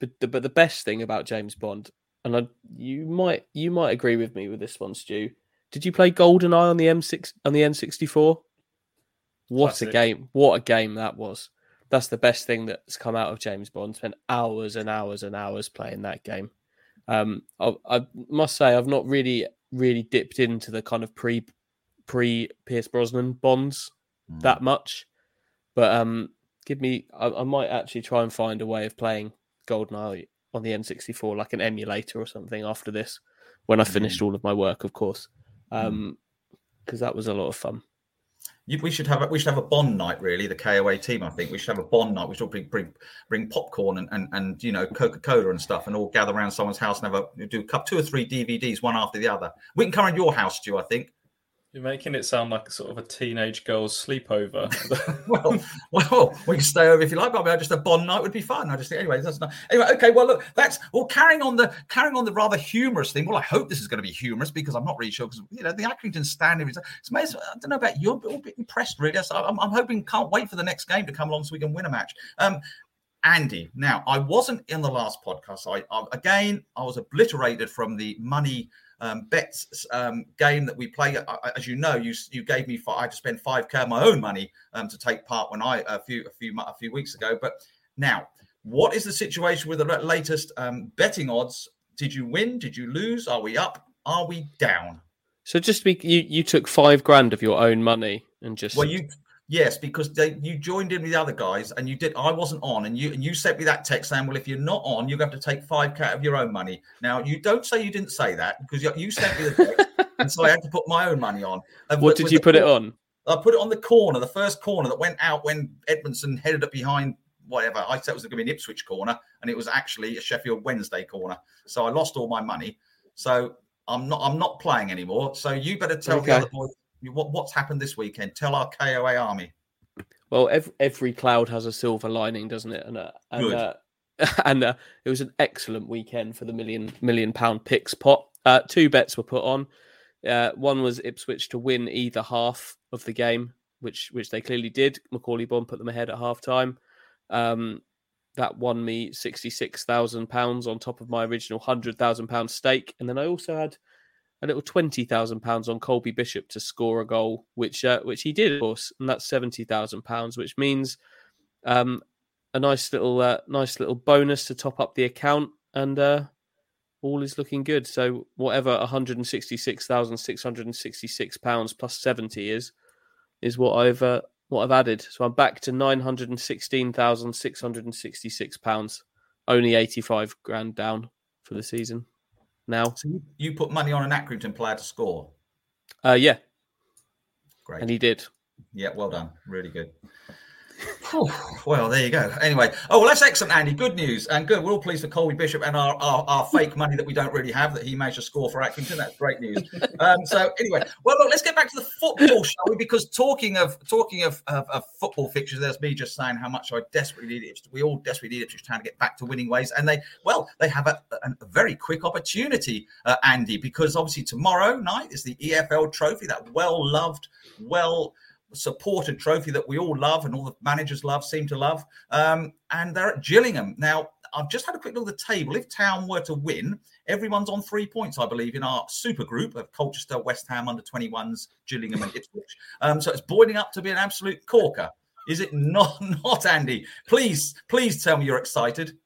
But the, but the best thing about James Bond, and I, you might you might agree with me with this one, Stu. Did you play GoldenEye on the M6 on the N64? What Classic. a game! What a game that was. That's the best thing that's come out of James Bond. Spent hours and hours and hours playing that game. Um, I, I, must say I've not really really dipped into the kind of pre pre Pierce Brosnan bonds mm. that much, but um, give me I, I, might actually try and find a way of playing GoldenEye on the N64 like an emulator or something after this when I finished mm. all of my work, of course, because mm. um, that was a lot of fun. We should have a, we should have a bond night really the KOA team I think. We should have a bond night we should bring bring, bring popcorn and, and and you know Coca-Cola and stuff and all gather around someone's house and have a do a cup two or three DVDs one after the other. We can come around your house Stu I think you're making it sound like a sort of a teenage girl's sleepover. well, well, we can stay over if you like, but I mean, just a bond night would be fun. I just think, anyway, that's not anyway. Okay, well, look, that's well, carrying on the carrying on the rather humorous thing. Well, I hope this is going to be humorous because I'm not really sure because you know the Accrington Standard is. It's amazing. I don't know about you, I'm a bit impressed really. So I'm, I'm hoping, can't wait for the next game to come along so we can win a match. Um, Andy, now I wasn't in the last podcast. I, I again I was obliterated from the money um, bets um, game that we play. As you know, you you gave me five, I had to spend five k of my own money um, to take part when I a few a few a few weeks ago. But now, what is the situation with the latest um, betting odds? Did you win? Did you lose? Are we up? Are we down? So just be you you took five grand of your own money and just well you Yes, because they, you joined in with the other guys, and you did. I wasn't on, and you and you sent me that text saying, "Well, if you're not on, you're going to have to take five cat of your own money." Now, you don't say you didn't say that because you, you sent me the text, and so I had to put my own money on. And what did you put corner, it on? I put it on the corner, the first corner that went out when Edmondson headed up behind whatever. I said it was going to be an Ipswich corner, and it was actually a Sheffield Wednesday corner. So I lost all my money. So I'm not. I'm not playing anymore. So you better tell okay. the other boys what, what's happened this weekend? Tell our KOA army. Well, every, every cloud has a silver lining, doesn't it? And uh, and uh, and uh, it was an excellent weekend for the million million pound picks pot. Uh, two bets were put on. Uh, one was Ipswich to win either half of the game, which which they clearly did. Macauley Bonne put them ahead at half time. Um, that won me sixty six thousand pounds on top of my original hundred thousand pound stake, and then I also had a little twenty thousand pounds on Colby Bishop to score a goal, which uh, which he did, of course, and that's seventy thousand pounds, which means um, a nice little uh, nice little bonus to top up the account, and uh, all is looking good. So whatever one hundred and sixty six thousand six hundred and sixty six pounds plus seventy is is what I've uh, what I've added. So I'm back to nine hundred and sixteen thousand six hundred and sixty six pounds, only eighty five grand down for the season. Now, So you, you put money on an Accrington player to score. uh, yeah, Great. and he did. Yeah, well done. Really good. Well, there you go. Anyway, oh, well, that's excellent, Andy. Good news. And good. We're all pleased for Colby Bishop and our, our, our fake money that we don't really have that he managed to score for Accrington. That's great news. Um, so, anyway, well, look, let's get back to the football, shall we? Because talking of talking of, of, of football fixtures, there's me just saying how much I desperately need Ipswich. We all desperately need Ipswich Town to get back to winning ways. And they, well, they have a, a, a very quick opportunity, uh, Andy, because obviously tomorrow night is the EFL trophy, that well loved, well supported trophy that we all love and all the managers love, seem to love. Um, and they're at Gillingham. Now, I've just had a quick look at the table. If Town were to win, everyone's on three points, I believe, in our super group of Colchester, West Ham under 21s, Gillingham, and Ipswich. Um, so it's boiling up to be an absolute corker. Is it not, not Andy? Please, please tell me you're excited.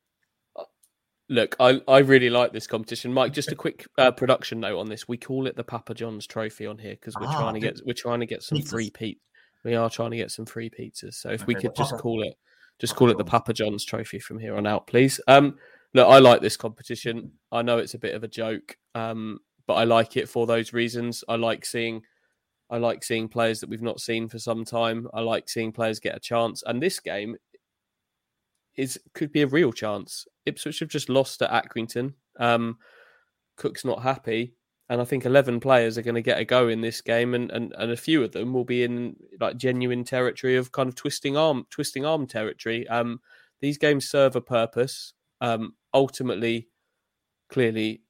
Look, I, I really like this competition, Mike. Just a quick uh, production note on this: we call it the Papa John's Trophy on here because we're Ah, trying to get we're trying to get some free Pete. We are trying to get some free pizzas. So if we could just Papa- call it just Papa call it the Papa John's Trophy from here on out, please. Um, look, I like this competition. I know it's a bit of a joke, um, but I like it for those reasons. I like seeing. I like seeing players that we've not seen for some time. I like seeing players get a chance, and this game is could be a real chance. Ipswich have just lost at Accrington. Um, Cook's not happy, and I think eleven players are going to get a go in this game, and, and and a few of them will be in like genuine territory of kind of twisting arm twisting arm territory. Um, these games serve a purpose. Um, ultimately, clearly,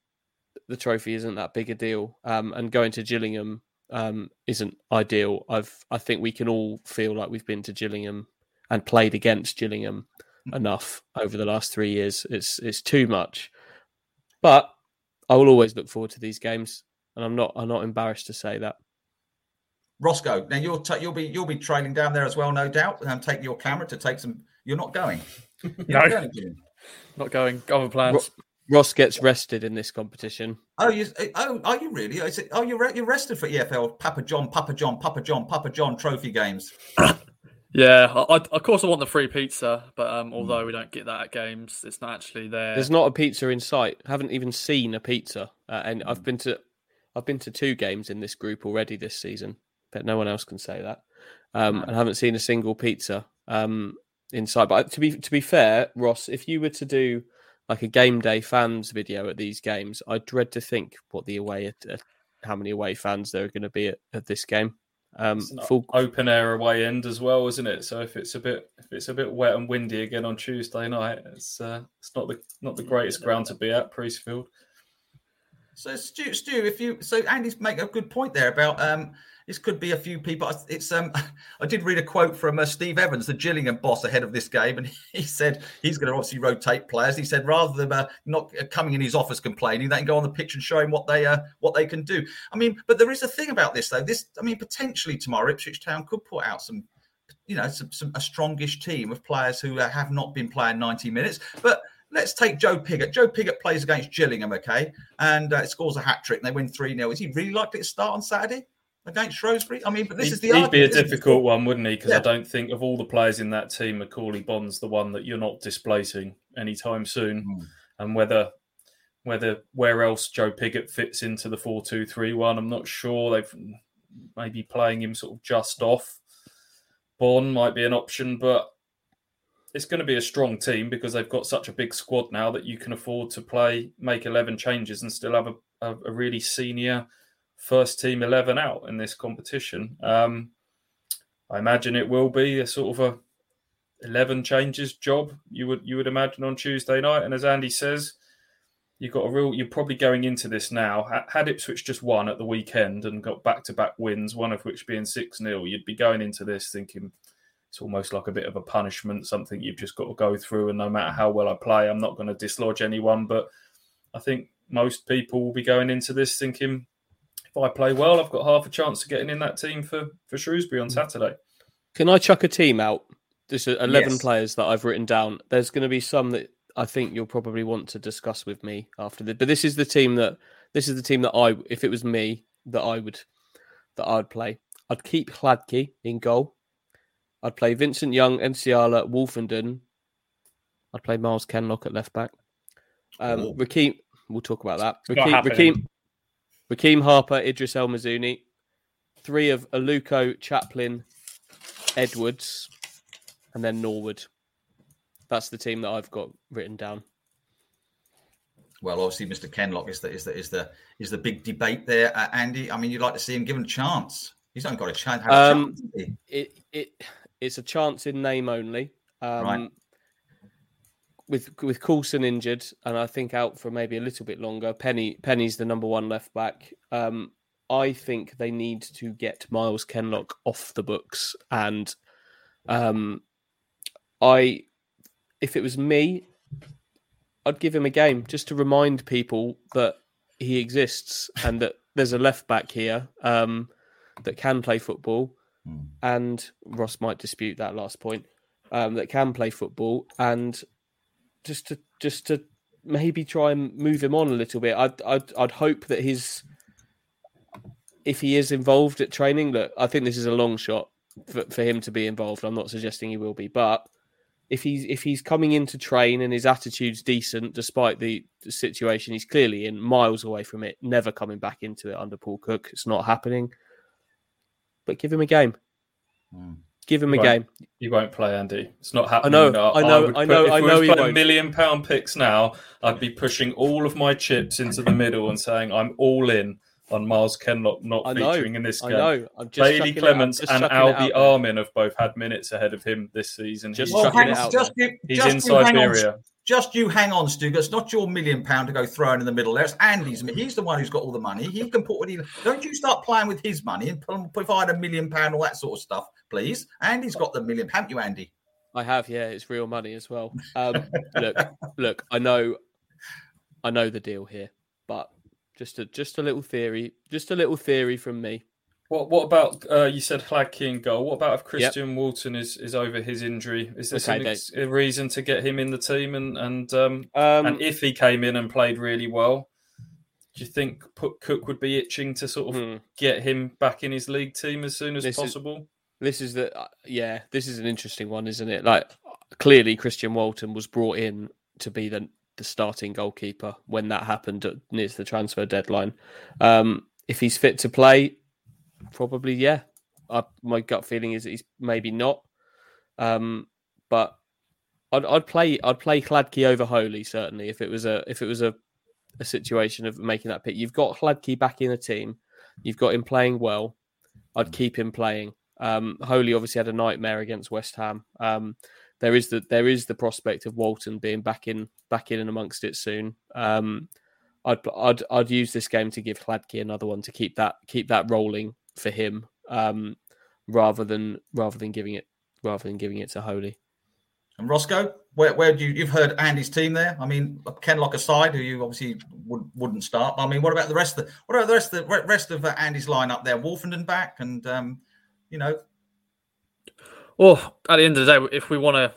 the trophy isn't that big a deal. Um, and going to Gillingham um, isn't ideal. I've I think we can all feel like we've been to Gillingham and played against Gillingham enough over the last three years. It's it's too much, but I will always look forward to these games, and I'm not I'm not embarrassed to say that. Roscoe, now you'll ta- you'll be you'll be trailing down there as well, no doubt, and take your camera to take some. You're not going. You're No. not going, Jim. Not going. Other plans. Ross gets rested in this competition. Oh, you? Oh, are you really? Is it, oh, you're re- you're rested for EFL Papa John, Papa John, Papa John, Papa John Trophy games. Yeah, I, I, of course I want the free pizza, but um, although we don't get that at games, it's not actually there. There's not a pizza in sight. Haven't even seen a pizza, uh, and I've been to I've been to two games in this group already this season, but no one else can say that. Um, and haven't seen a single pizza um, inside. But to be to be fair, Ross, if you were to do like a game day fans video at these games, I dread to think what the away uh, how many away fans there are going to be at, at this game. Um, It's full, open air away end as well, isn't it? So if it's a bit if it's a bit wet and windy again on Tuesday night, it's uh, it's not the not the greatest ground to be at, Priestfield. So Stu, Stu, if you so Andy's making a good point there about um this could be a few people. It's um I did read a quote from uh, Steve Evans, the Gillingham boss, ahead of this game, and he said he's going to obviously rotate players. He said rather than uh, not coming in his office complaining, they can go on the pitch and show him what they uh what they can do. I mean, but there is a thing about this though. This I mean, potentially tomorrow Ipswich Town could put out some. You know, some, some a strongish team of players who uh, have not been playing 90 minutes. But let's take Joe Piggott. Joe Piggott plays against Gillingham, okay, and uh, scores a hat trick. and They win 3 0. Is he really likely to start on Saturday against Shrewsbury? I mean, but this he'd, is the he'd be a argument, difficult one, wouldn't he? Because Yeah. I don't think of all the players in that team, Macauley Bonne's the one that you're not displacing anytime soon. Hmm. And whether whether where else Joe Piggott fits into the four two three one, I'm not sure. They've maybe playing him sort of just off. Bond might be an option, but it's going to be a strong team because they've got such a big squad now that you can afford to play, make 11 changes and still have a, a, a really senior first team 11 out in this competition. Um, I imagine it will be a sort of a 11 changes job you would you would imagine on Tuesday night and as Andy says you've got a real you're probably going into this now Ha- had Ipswich just won at the weekend and got back-to-back wins one of which being 6-0 you'd be going into this thinking it's almost like a bit of a punishment, something you've just got to go through. And no matter how well I play, I'm not going to dislodge anyone. But I think most people will be going into this thinking, if I play well, I've got half a chance of getting in that team for, for Shrewsbury on Saturday. Can I chuck a team out? There's uh, 11 Yes. players that I've written down. There's going to be some that I think you'll probably want to discuss with me after this. But this is the team that this is the team that I, if it was me, that I would that I'd play. I'd keep Hladky in goal. I'd play Vincent Young, Nsiala, Woolfenden. I'd play Myles Kenlock at left back. Um. Rekeem we'll talk about that. not Rekeem, happening. Rekeem, Harper, Idris El Mizouni, three of Aluko, Chaplin, Edwards, and then Norwood. That's the team that I've got written down. Well, obviously, Mr. Kenlock is the is the is the is the big debate there, uh, Andy. I mean, you'd like to see him given a chance. He's not got a chance. Have a Um, chance. It it it's a chance in name only. Um, Right. With with Coulson injured and I think out for maybe a little bit longer. Penney Penney's the number one left back. Um, I think they need to get Miles Kenlock off the books, and um, I, if it was me, I'd give him a game just to remind people that he exists and that there's a left back here um, that can play football. Hmm. And Ross might dispute that last point. Um, that can play football and just to just to maybe try and move him on a little bit. I'd I'd, I'd hope that his if he is involved at training, look, I think this is a long shot for, for him to be involved. I'm not suggesting he will be, but if he's if he's coming in to train and his attitude's decent despite the, the situation he's clearly in, miles away from it, never coming back into it under Paul Cook, it's not happening. But give him a game. Hmm. Give him a game. You won't play, Andy. It's not happening. I know, now. I know, would I know, if I we know was he playing won't. million pound picks now, I'd be pushing all of my chips into the middle and saying I'm all in on Myles Kenlock not I know, featuring in this game. I game. know. I'm just Bailey chucking it out- Clements just and it out Albie. Armin have both had minutes ahead of him this season. Just he's Well, chucking it out just you, he's just in you hang on, Siberia. Just you hang on, Stu. It's not your million pound to go throwing in the middle there. It's Andy's. He's the one who's got all the money. He can put what he. Don't you start playing with his money and provide a million pound, all that sort of stuff, please. Andy's got the million, haven't you, Andy? I have, yeah. It's real money as well. Um, look, look. I know, I know the deal here, but just a just a little theory, just a little theory from me. What what about uh, you said Hladky in goal? What about if Christian Walton is, is over his injury? Is this Okay, ex- a reason to get him in the team? And and um, Um, and if he came in and played really well, do you think Paul Cook would be itching to sort of hmm, get him back in his league team as soon as This is- possible? this is the uh, yeah. This is an interesting one, isn't it? Like clearly, Christian Walton was brought in to be the the starting goalkeeper when that happened at, near the transfer deadline. Um, if he's fit to play, probably yeah. I, my gut feeling is he's maybe not. Um, but I'd, I'd play I'd play Hladky over Holy certainly if it was a if it was a, a situation of making that pick. You've got Hladky back in the team. You've got him playing well. I'd keep him playing. Um, Holy obviously had a nightmare against West Ham. Um, there is the there is the prospect of Walton being back in back in and amongst it soon. Um, I'd I'd I'd use this game to give Hladky another one to keep that keep that rolling for him, um, rather than rather than giving it rather than giving it to Holy. And Roscoe, where, where do you you've heard Andy's team there? I mean, Kenlock aside, who you obviously would, wouldn't start. I mean, what about the rest of the what about the rest of the rest of uh, Andy's lineup there? Woolfenden back, and um, you know, Well, at the end of the day, if we want to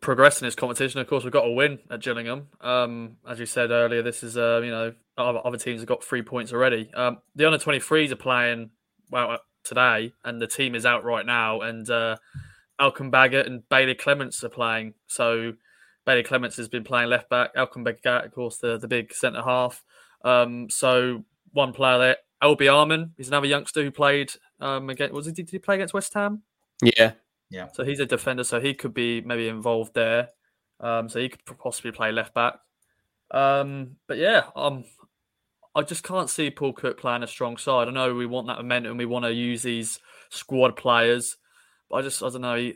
progress in this competition, of course, we've got to win at Gillingham. Um, as you said earlier, this is, uh, you know, other, other teams have got three points already. Um, the under 23s are playing well uh, today, and the team is out right now. And uh, Elkan Baggott and Bailey Clements are playing. So Bailey Clements has been playing left back. Elkan Baggott, of course, the, the big centre half. Um, so one player there. Albie Armin is another youngster who played um, against. Was he? Did he play against West Ham? Yeah, yeah. So he's a defender, so he could be maybe involved there. Um, so he could possibly play left back. Um, but yeah, um, I just can't see Paul Cook playing a strong side. I know we want that momentum, we want to use these squad players, but I just I don't know.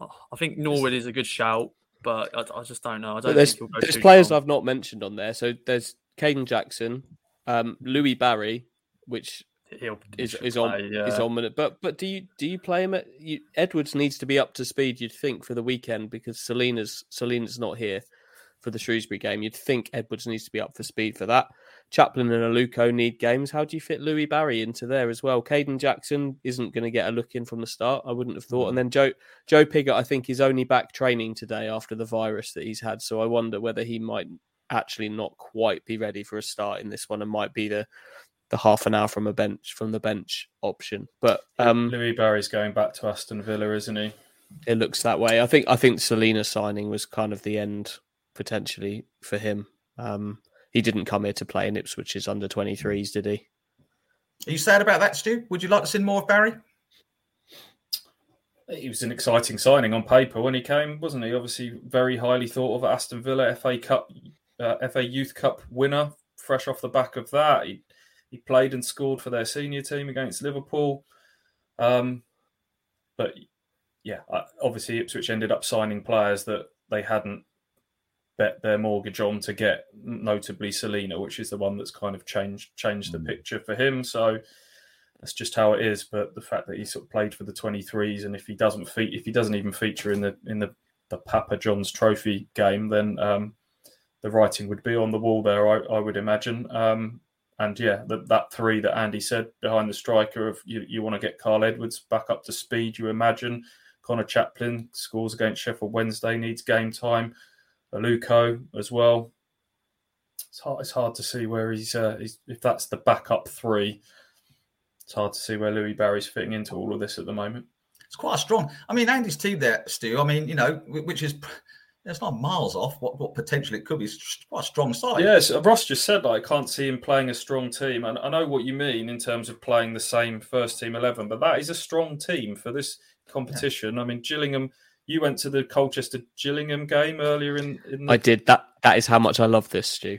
I think Norwood is a good shout, but I, I just don't know. I don't there's there's players. I've not mentioned on there. So there's Kayden Jackson, um, Louie Barry, which He'll, he is is on yeah. is on minute. But but do you do you play him at you, Edwards needs to be up to speed? You'd think for the weekend because Celina's Celina's not here for the Shrewsbury game. You'd think Edwards needs to be up for speed for that. Chaplin and Aluko need games. How do you fit Louie Barry into there as well? Kayden Jackson isn't going to get a look in from the start. I wouldn't have thought. And then Joe Joe Piggott, I think, is only back training today after the virus that he's had. So I wonder whether he might actually not quite be ready for a start in this one and might be the the half an hour from a bench from the bench option. But um, Louie Barry's going back to Aston Villa, isn't he? it looks that way. I think I think Celina signing was kind of the end potentially for him. Um, he didn't come here to play in Ipswich's under 23s, did he? Are you sad about that, Stu? Would you like to see more of Barry? He was an exciting signing on paper when he came, wasn't he? Obviously, very highly thought of at Aston Villa FA Cup, uh, FA Youth Cup winner. Fresh off the back of that, he he played and scored for their senior team against Liverpool. Um, but yeah, obviously Ipswich ended up signing players that they hadn't bet their mortgage on to get, notably Celina, which is the one that's kind of changed changed the mm. picture for him. So that's just how it is. But the fact that he sort of played for the 23s, and if he doesn't fe- if he doesn't even feature in the in the, the Papa John's Trophy game, then um, the writing would be on the wall there. I, I would imagine. Um, and yeah, that, that three that Andy said behind the striker of you, you want to get Kyle Edwards back up to speed. You imagine Conor Chaplin scores against Sheffield Wednesday, needs game time. Aluko as well. It's hard. It's hard to see where he's, uh, he's if that's the backup three. It's hard to see where Louie Barry's fitting into all of this at the moment. It's quite a strong. I mean, Andy's team there, Stu. I mean, you know, which is it's not miles off what, what potentially it could be. It's quite a strong side. Yes, Ross just said that I can't see him playing a strong team, and I know what you mean in terms of playing the same first team eleven. But that is a strong team for this competition. Yeah. I mean, Gillingham. You went to the Colchester Gillingham game earlier in. in the... I did. That that is how much I love this, Stu.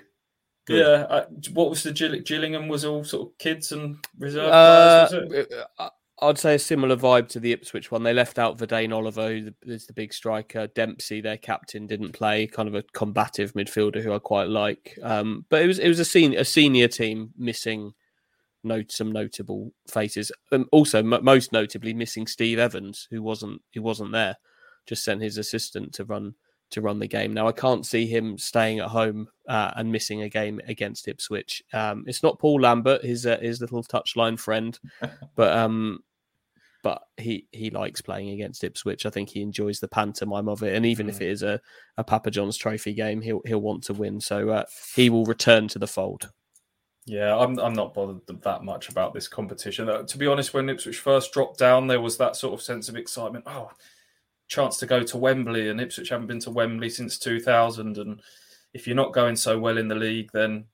Good. Yeah. Uh, what was the Gillingham? Was all sort of kids and reserve uh, players? Uh, I'd say a similar vibe to the Ipswich one. They left out Vadaine Oliver, who is the big striker. Dempsey, their captain, didn't play. Kind of a combative midfielder who I quite like. Um, but it was it was a senior a senior team missing note some notable faces. Um, also, m- most notably, missing Steve Evans, who wasn't who wasn't there. Just sent his assistant to run to run the game. Now I can't see him staying at home uh, and missing a game against Ipswich. Um, it's not Paul Lambert, his uh, his little touchline friend, but um, but he he likes playing against Ipswich. I think he enjoys the pantomime of it, and even mm. if it is a, a Papa John's Trophy game, he'll he'll want to win. So uh, he will return to the fold. Yeah, I'm I'm not bothered that much about this competition. Uh, to be honest, when Ipswich first dropped down, there was that sort of sense of excitement. Oh, chance to go to Wembley, and Ipswich haven't been to Wembley since 2000. And if you're not going so well in the league, then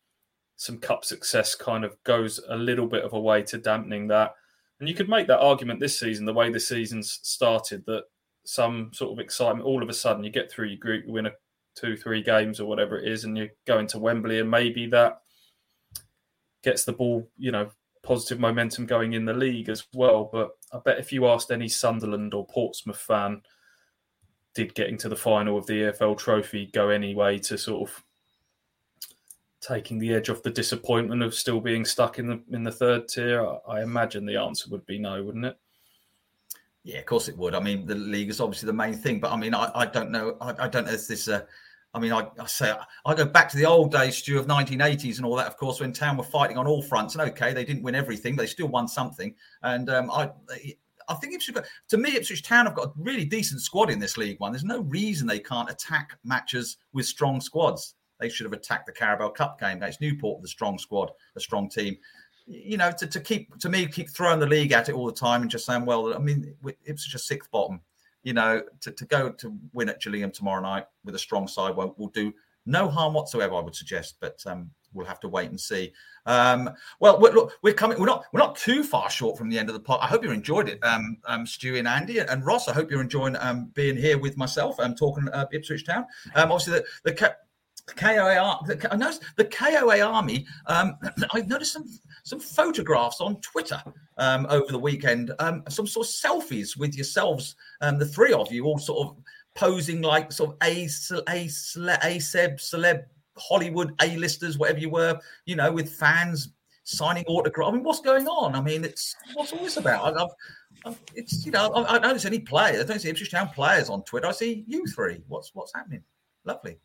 some cup success kind of goes a little bit of a way to dampening that. And you could make that argument this season, the way the season's started, that some sort of excitement, all of a sudden you get through your group, you win a two, three games or whatever it is, and you're going to Wembley, and maybe that gets the ball, you know, positive momentum going in the league as well. But I bet if you asked any Sunderland or Portsmouth fan, did getting to the final of the EFL trophy go anyway to sort of taking the edge off the disappointment of still being stuck in the in the third tier? I imagine the answer would be no, wouldn't it? Yeah, of course it would. I mean, the league is obviously the main thing, but I mean, I, I don't know. I, I don't know if this. Uh, I mean, I, I, say I go back to the old days, Stu, of 1980s and all that. Of course, when Town were fighting on all fronts, and okay, they didn't win everything, but they still won something. And um, I, I think Ipswich, to me, Ipswich Town have got a really decent squad in this League One. There's no reason they can't attack matches with strong squads. They should have attacked the Carabao Cup game against Newport with a strong squad, a strong team. You know, to, to keep to me keep throwing the league at it all the time and just saying, well, I mean, it's just sixth bottom. You know, to, to go to win at Gillingham tomorrow night with a strong side will, will do no harm whatsoever, I would suggest. But um, we'll have to wait and see. Um, well, we're, look, we're coming. We're not. We're not too far short from the end of the pod. I hope you enjoyed it, um, um, and Andy and Ross. I hope you're enjoying um, being here with myself and um, talking uh, Ipswich Town. Um, obviously, the, the KOA, the, I noticed the KOA Army. Um, I noticed some some photographs on Twitter over the weekend. Some sort of selfies with yourselves, the three of you, all sort of posing like sort of a a, a celeb Hollywood A-listers, whatever you were, you know, with fans signing autographs. I mean, what's going on? I mean, it's what's all this about? I've, I've, it's you know, I, I don't see any players. I don't see Ipswich Town players on Twitter. I see you three. What's what's happening? Lovely.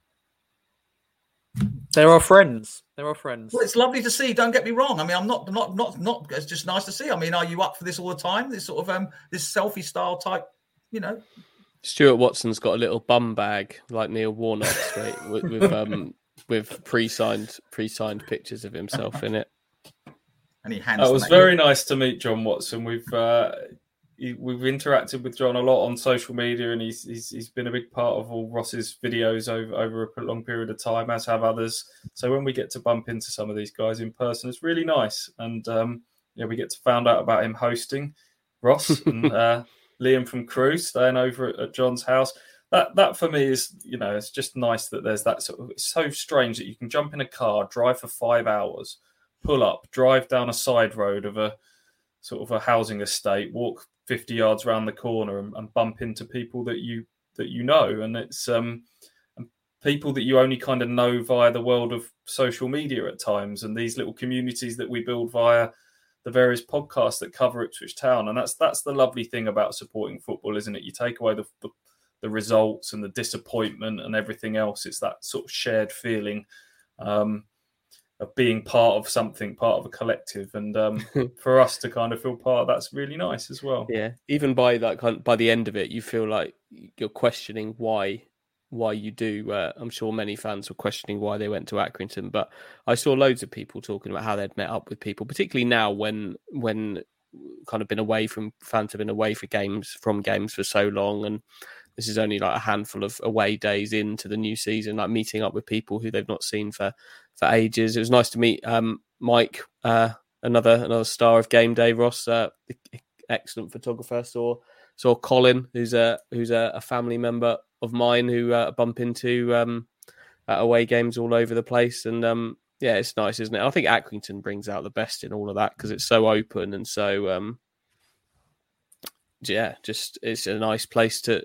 They're our friends. They're our friends. Well, it's lovely to see. Don't get me wrong. I mean, I'm not, not, not, not. It's just nice to see. I mean, are you up for this all the time? This sort of um, this selfie style type, you know. Stuart Watson's got a little bum bag like Neil Warnock, right, with, with um with pre-signed pre-signed pictures of himself in it. And he hands. It was very nice to meet John Watson. We've uh, we've interacted with John a lot on social media, and he's, he's he's been a big part of all Ross's videos over over a long period of time, as have others. So when we get to bump into some of these guys in person, it's really nice, and um, yeah, we get to find out about him hosting Ross and uh, Liam from Crewe staying over at, at John's house. That that for me is you know it's just nice that there's that sort of. It's so strange that you can jump in a car, drive for five hours, pull up, drive down a side road of a sort of a housing estate, walk 50 yards around the corner and, and, bump into people that you that you know and it's um people that you only kind of know via the world of social media at times and these little communities that we build via the various podcasts that cover Ipswich Town and that's that's the lovely thing about supporting football isn't it you take away the, the, the results and the disappointment and everything else it's that sort of shared feeling um, of being part of something, part of a collective, and um, for us to kind of feel part of that's really nice as well. Yeah, even by that kind, by the end of it, you feel like you're questioning why why you do. Uh, I'm sure many fans were questioning why they went to Accrington, but I saw loads of people talking about how they'd met up with people, particularly now when when kind of been away from fans have been away for games from games for so long and this is only like a handful of away days into the new season, like meeting up with people who they've not seen for for ages. It was nice to meet um, Mike, uh, another another star of game day, Ross, uh, excellent photographer. Saw saw Colin, who's a who's a, a family member of mine who uh, bump into um, away games all over the place, and um, yeah, it's nice, isn't it? I think Accrington brings out the best in all of that because it's so open and so um, yeah, just it's a nice place to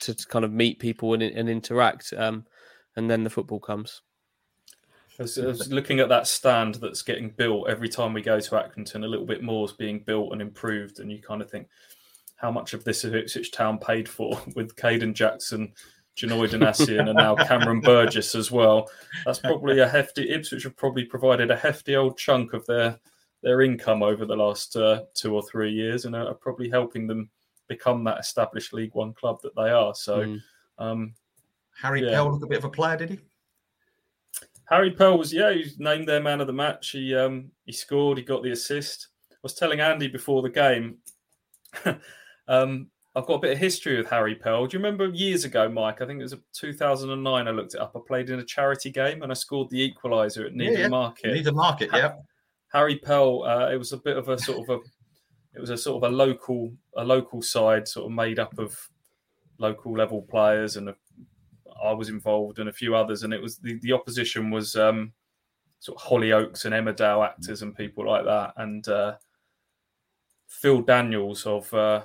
to kind of meet people and, and interact. Um, and then the football comes. I was, I was, looking at that stand that's getting built every time we go to Accrington. A little bit more is being built and improved, and you kind of think, how much of this is Ipswich Town paid for with Kayden Jackson, Janoi Donacien, and now Cameron Burgess as well? That's probably a hefty. Ipswich have probably provided a hefty old chunk of their their income over the last uh, two or three years, and are probably helping them become that established League One club that they are. So, mm. um, Harry yeah. Pell looked a bit of a player, did he? Harry Pell was yeah, he was named their man of the match. He um, he scored, he got the assist. I was telling Andy before the game. um, I've got a bit of history with Harry Pell. Do you remember years ago, Mike? I think it was 2009. I looked it up. I played in a charity game and I scored the equaliser at Needham yeah, yeah. Market. Needham Market, yeah. Harry Pell. Uh, it was a bit of a sort of a it was a sort of a local a local side, sort of made up of local level players, and a, I was involved and a few others, and it was the, the opposition was um, sort of Hollyoaks and Emmerdale actors and people like that, and uh, Phil Daniels of uh,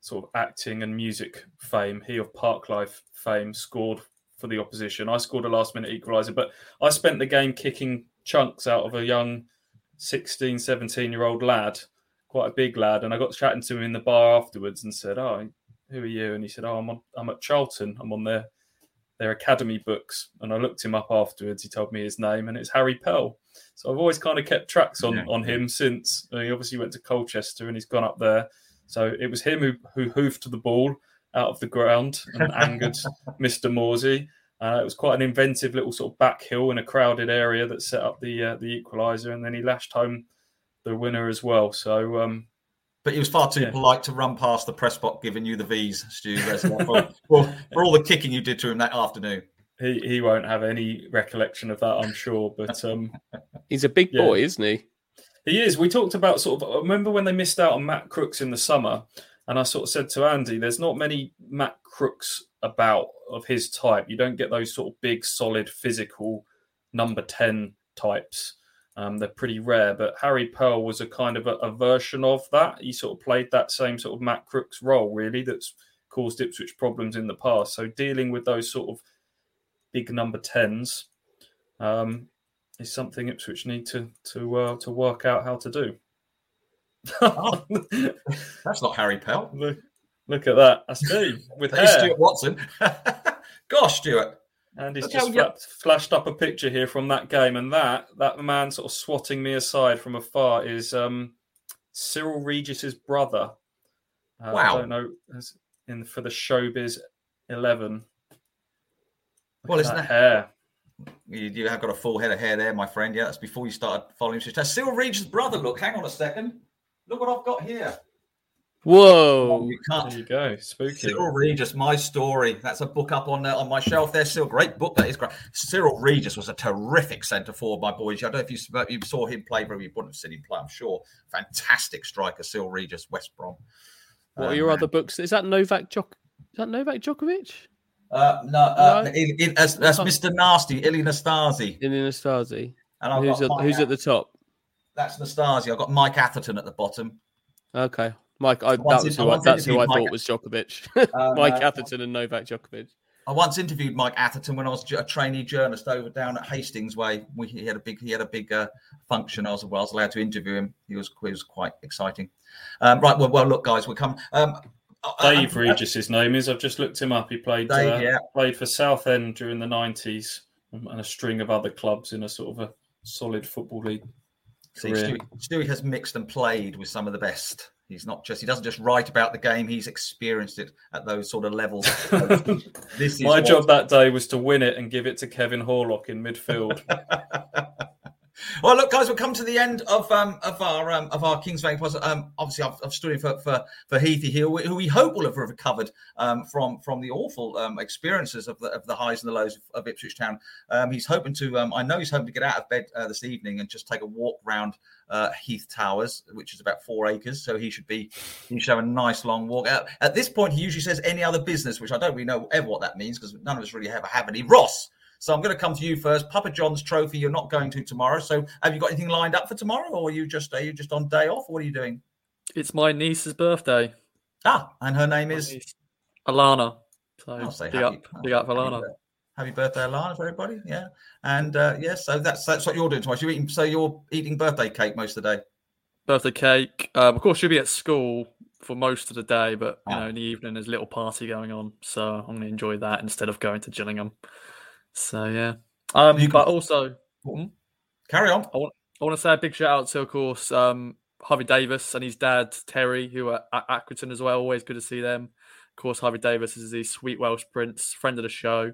sort of acting and music fame, he of Parklife fame, scored for the opposition. I scored a last minute equaliser, but I spent the game kicking chunks out of a young 16, 17 year old lad quite a big lad, and I got chatting to him in the bar afterwards and said, "Oh, who are you?" And he said, "Oh, I'm on, I'm at Charlton. I'm on their their academy books." And I looked him up afterwards. He told me his name, and it's Harry Pell. So I've always kind of kept tracks on yeah. on him since. he obviously went to Colchester and he's gone up there. So it was him who who hoofed the ball out of the ground and angered Mr. Morsy. Uh, it was quite an inventive little sort of back hill in a crowded area that set up the uh, the equaliser, and then he lashed home the winner as well. So, um, but he was far too yeah. polite to run past the press box giving you the V's, Stu, for, for, for, all the kicking you did to him that afternoon. He he won't have any recollection of that, I'm sure. But um, he's a big yeah. boy, isn't he? He is. We talked about sort of. remember when they missed out on Matt Crooks in the summer, and I sort of said to Andy, "There's not many Matt Crooks about of his type. You don't get those sort of big, solid, physical number ten types." Um, they're pretty rare, but Harry Pell was a kind of a, a, version of that. He sort of played that same sort of Matt Crooks role, really, that's caused Ipswich problems in the past. So dealing with those sort of big number tens um, is something Ipswich need to to uh, to work out how to do. oh, that's not Harry Pell. Look, look at that. That's me with hair. Stuart Watson. Gosh, Stuart. And he's just fla- flashed up a picture here from that game, and that that man sort of swatting me aside from afar is um, Cyril Regis's brother. Uh, wow! I don't know in for the Showbiz Eleven. Look well, isn't that hair? You, you, have got a full head of hair there, my friend. Yeah, that's before you started following Cyril Regis's brother. Look, hang on a second. Look what I've got here. Whoa! You can't. There you go. Spooky. Cyril Regis, my story. That's a book up on uh, on my shelf there. Still great book. That is great. Cyril Regis was a terrific centre forward, my boys. I don't know if you, you saw him play, but you wouldn't have seen him play. I'm sure. Fantastic striker, Cyril Regis, West Brom. What are your Um, other books? Is that Novak Djok? Is that Novak Djokovic? Uh, no, uh, No? Il- Il- that's, that's Mr. Nasty, Ilie Nastase. In Anastasi. And I've Who's got at, who's at the top? That's Nastase. I've got Mike Atherton at the bottom. Okay, Mike. I, that was in- who I, once that's who I Mike- thought was Djokovic. Um, Mike uh, Atherton and Novak Djokovic. I once interviewed Mike Atherton when I was a trainee journalist over down at Hastings Way. We, he had a big he had a big uh, function. I was, well, I was allowed to interview him. He was he was quite exciting. Um, right. Well, well, look, guys, we come. Um, Dave I- Regis, his name is. I've just looked him up. He played Dave, uh, yeah. played for Southend during the nineties and a string of other clubs in a sort of a solid football league. See. Stewie, Stewie has mixed and played with some of the best. He's not just he doesn't just write about the game. He's experienced it at those sort of levels. this is My what- job that day was to win it and give it to Kevin Horlock in midfield. well, look, guys, we've come to the end of um, of our um, of our Kings. Was um, obviously I've, I've stood in for for, for Heathy here, who we hope will have recovered um, from from the awful um, experiences of the of the highs and the lows of, of Ipswich Town. Um, he's hoping to. Um, I know he's hoping to get out of bed uh, this evening and just take a walk round uh, Heath Towers, which is about four acres. So he should be he should have a nice long walk. At, at this point, he usually says any other business, which I don't really know ever what that means because none of us really ever have any. Ross. So I'm going to come to you first. Papa John's trophy. You're not going to tomorrow. So have you got anything lined up for tomorrow, or are you just are you just on day off? What are you doing? It's my niece's birthday. Ah, and her name My is. niece, Alana. So I'll say big happy, up, big up Alana. bir- Happy birthday, Alana, for everybody. Yeah, and uh, yes, so that's that's what you're doing tomorrow. So you're eating, so you're eating birthday cake most of the day. Birthday cake. Um, of course, she'll be at school for most of the day, but you Ah. know, in the evening there's a little party going on, so I'm going to enjoy that instead of going to Gillingham. So yeah. Um, You can- but also Carry on. I want to say a big shout out to, of course, um, Harvey Davis and his dad Terry, who are at Accrington as well. Always good to see them. Of course, Harvey Davis is the sweet Welsh prince, friend of the show.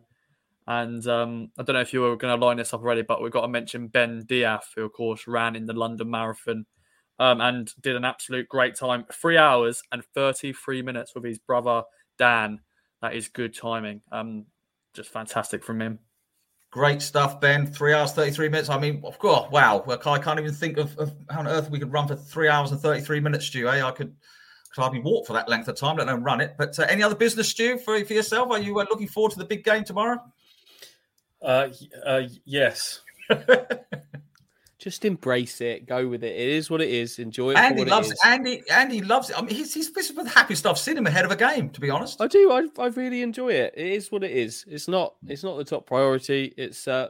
And um, I don't know if you were going to line this up already, but we've got to mention Ben Diaf, who, of course, ran in the London Marathon um, and did an absolute great time. Three hours and 33 minutes with his brother Dan. That is good timing. Um, just fantastic from him. Great stuff, Ben. Three hours, 33 minutes. I mean, of course, wow. I can't even think of, of how on earth we could run for three hours and 33 minutes, Stu. Eh? I could could hardly walk for that length of time, let alone run it. But uh, any other business, Stu, for, for yourself? Are you uh, looking forward to the big game tomorrow? Uh, uh, yes. Just embrace it. Go with it. It is what it is. Enjoy it. for Andy what loves it it. is. Andy, Andy loves it. I mean, he's, he's this is the happiest stuff I've seen him ahead of a game, to be honest. I do. I, I really enjoy it. It is what it is. It's not. It's not the top priority. It's uh.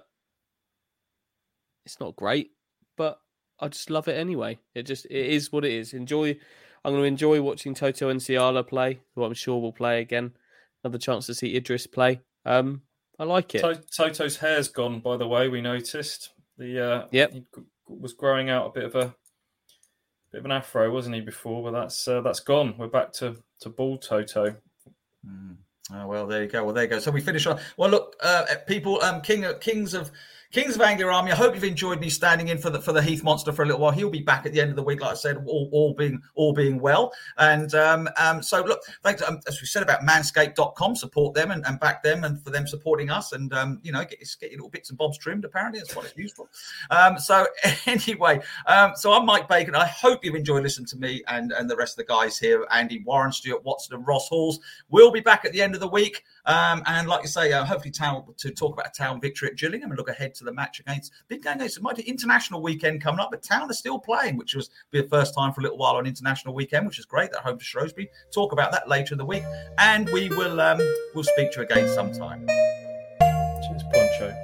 It's not great, but I just love it anyway. It just it is what it is. Enjoy. I'm going to enjoy watching Toto Nsiala play, who I'm sure will play again. Another chance to see Idris play. Um, I like it. To- Toto's hair's gone, by the way. We noticed the uh, Yep. he was growing out a bit of a bit of an afro, wasn't he before? But that's uh, that's gone. We're back to to bald Toto. Mm. Oh, well, there you go. Well, there you go. So we finish on. Well, look, uh, people, um, King, Kings of Kings of Anglia Army. I hope you've enjoyed me standing in for the for the Heath Monster for a little while. He'll be back at the end of the week, like I said, all, all being all being well. And um, um, so, look, thanks. Um, as we said about Manscaped.com, support them and, and back them, and for them supporting us, and um, you know, get, get your little bits and bobs trimmed. Apparently, that's what it's used for. Um, so anyway, um, so I'm Mike Bacon. I hope you've enjoyed listening to me and and the rest of the guys here, Andy Warren, Stuart Watson, and Ross Halls. We'll be back at the end of the week. Um, and like you say, uh, hopefully town to talk about a town victory at Gillingham and look ahead to the match against big game against might be international weekend coming up, but town are still playing, which was be the first time for a little while on international weekend, which is great. They're home to Shrewsbury. Talk about that later in the week, and we will um, we'll speak to you again sometime. Cheers, Poncho.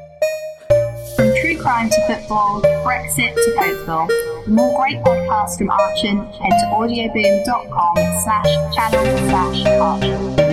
From true crime to football, Brexit to Cokeville. For more great podcasts from Archant, head to audioboom.com slash channel slash Archant.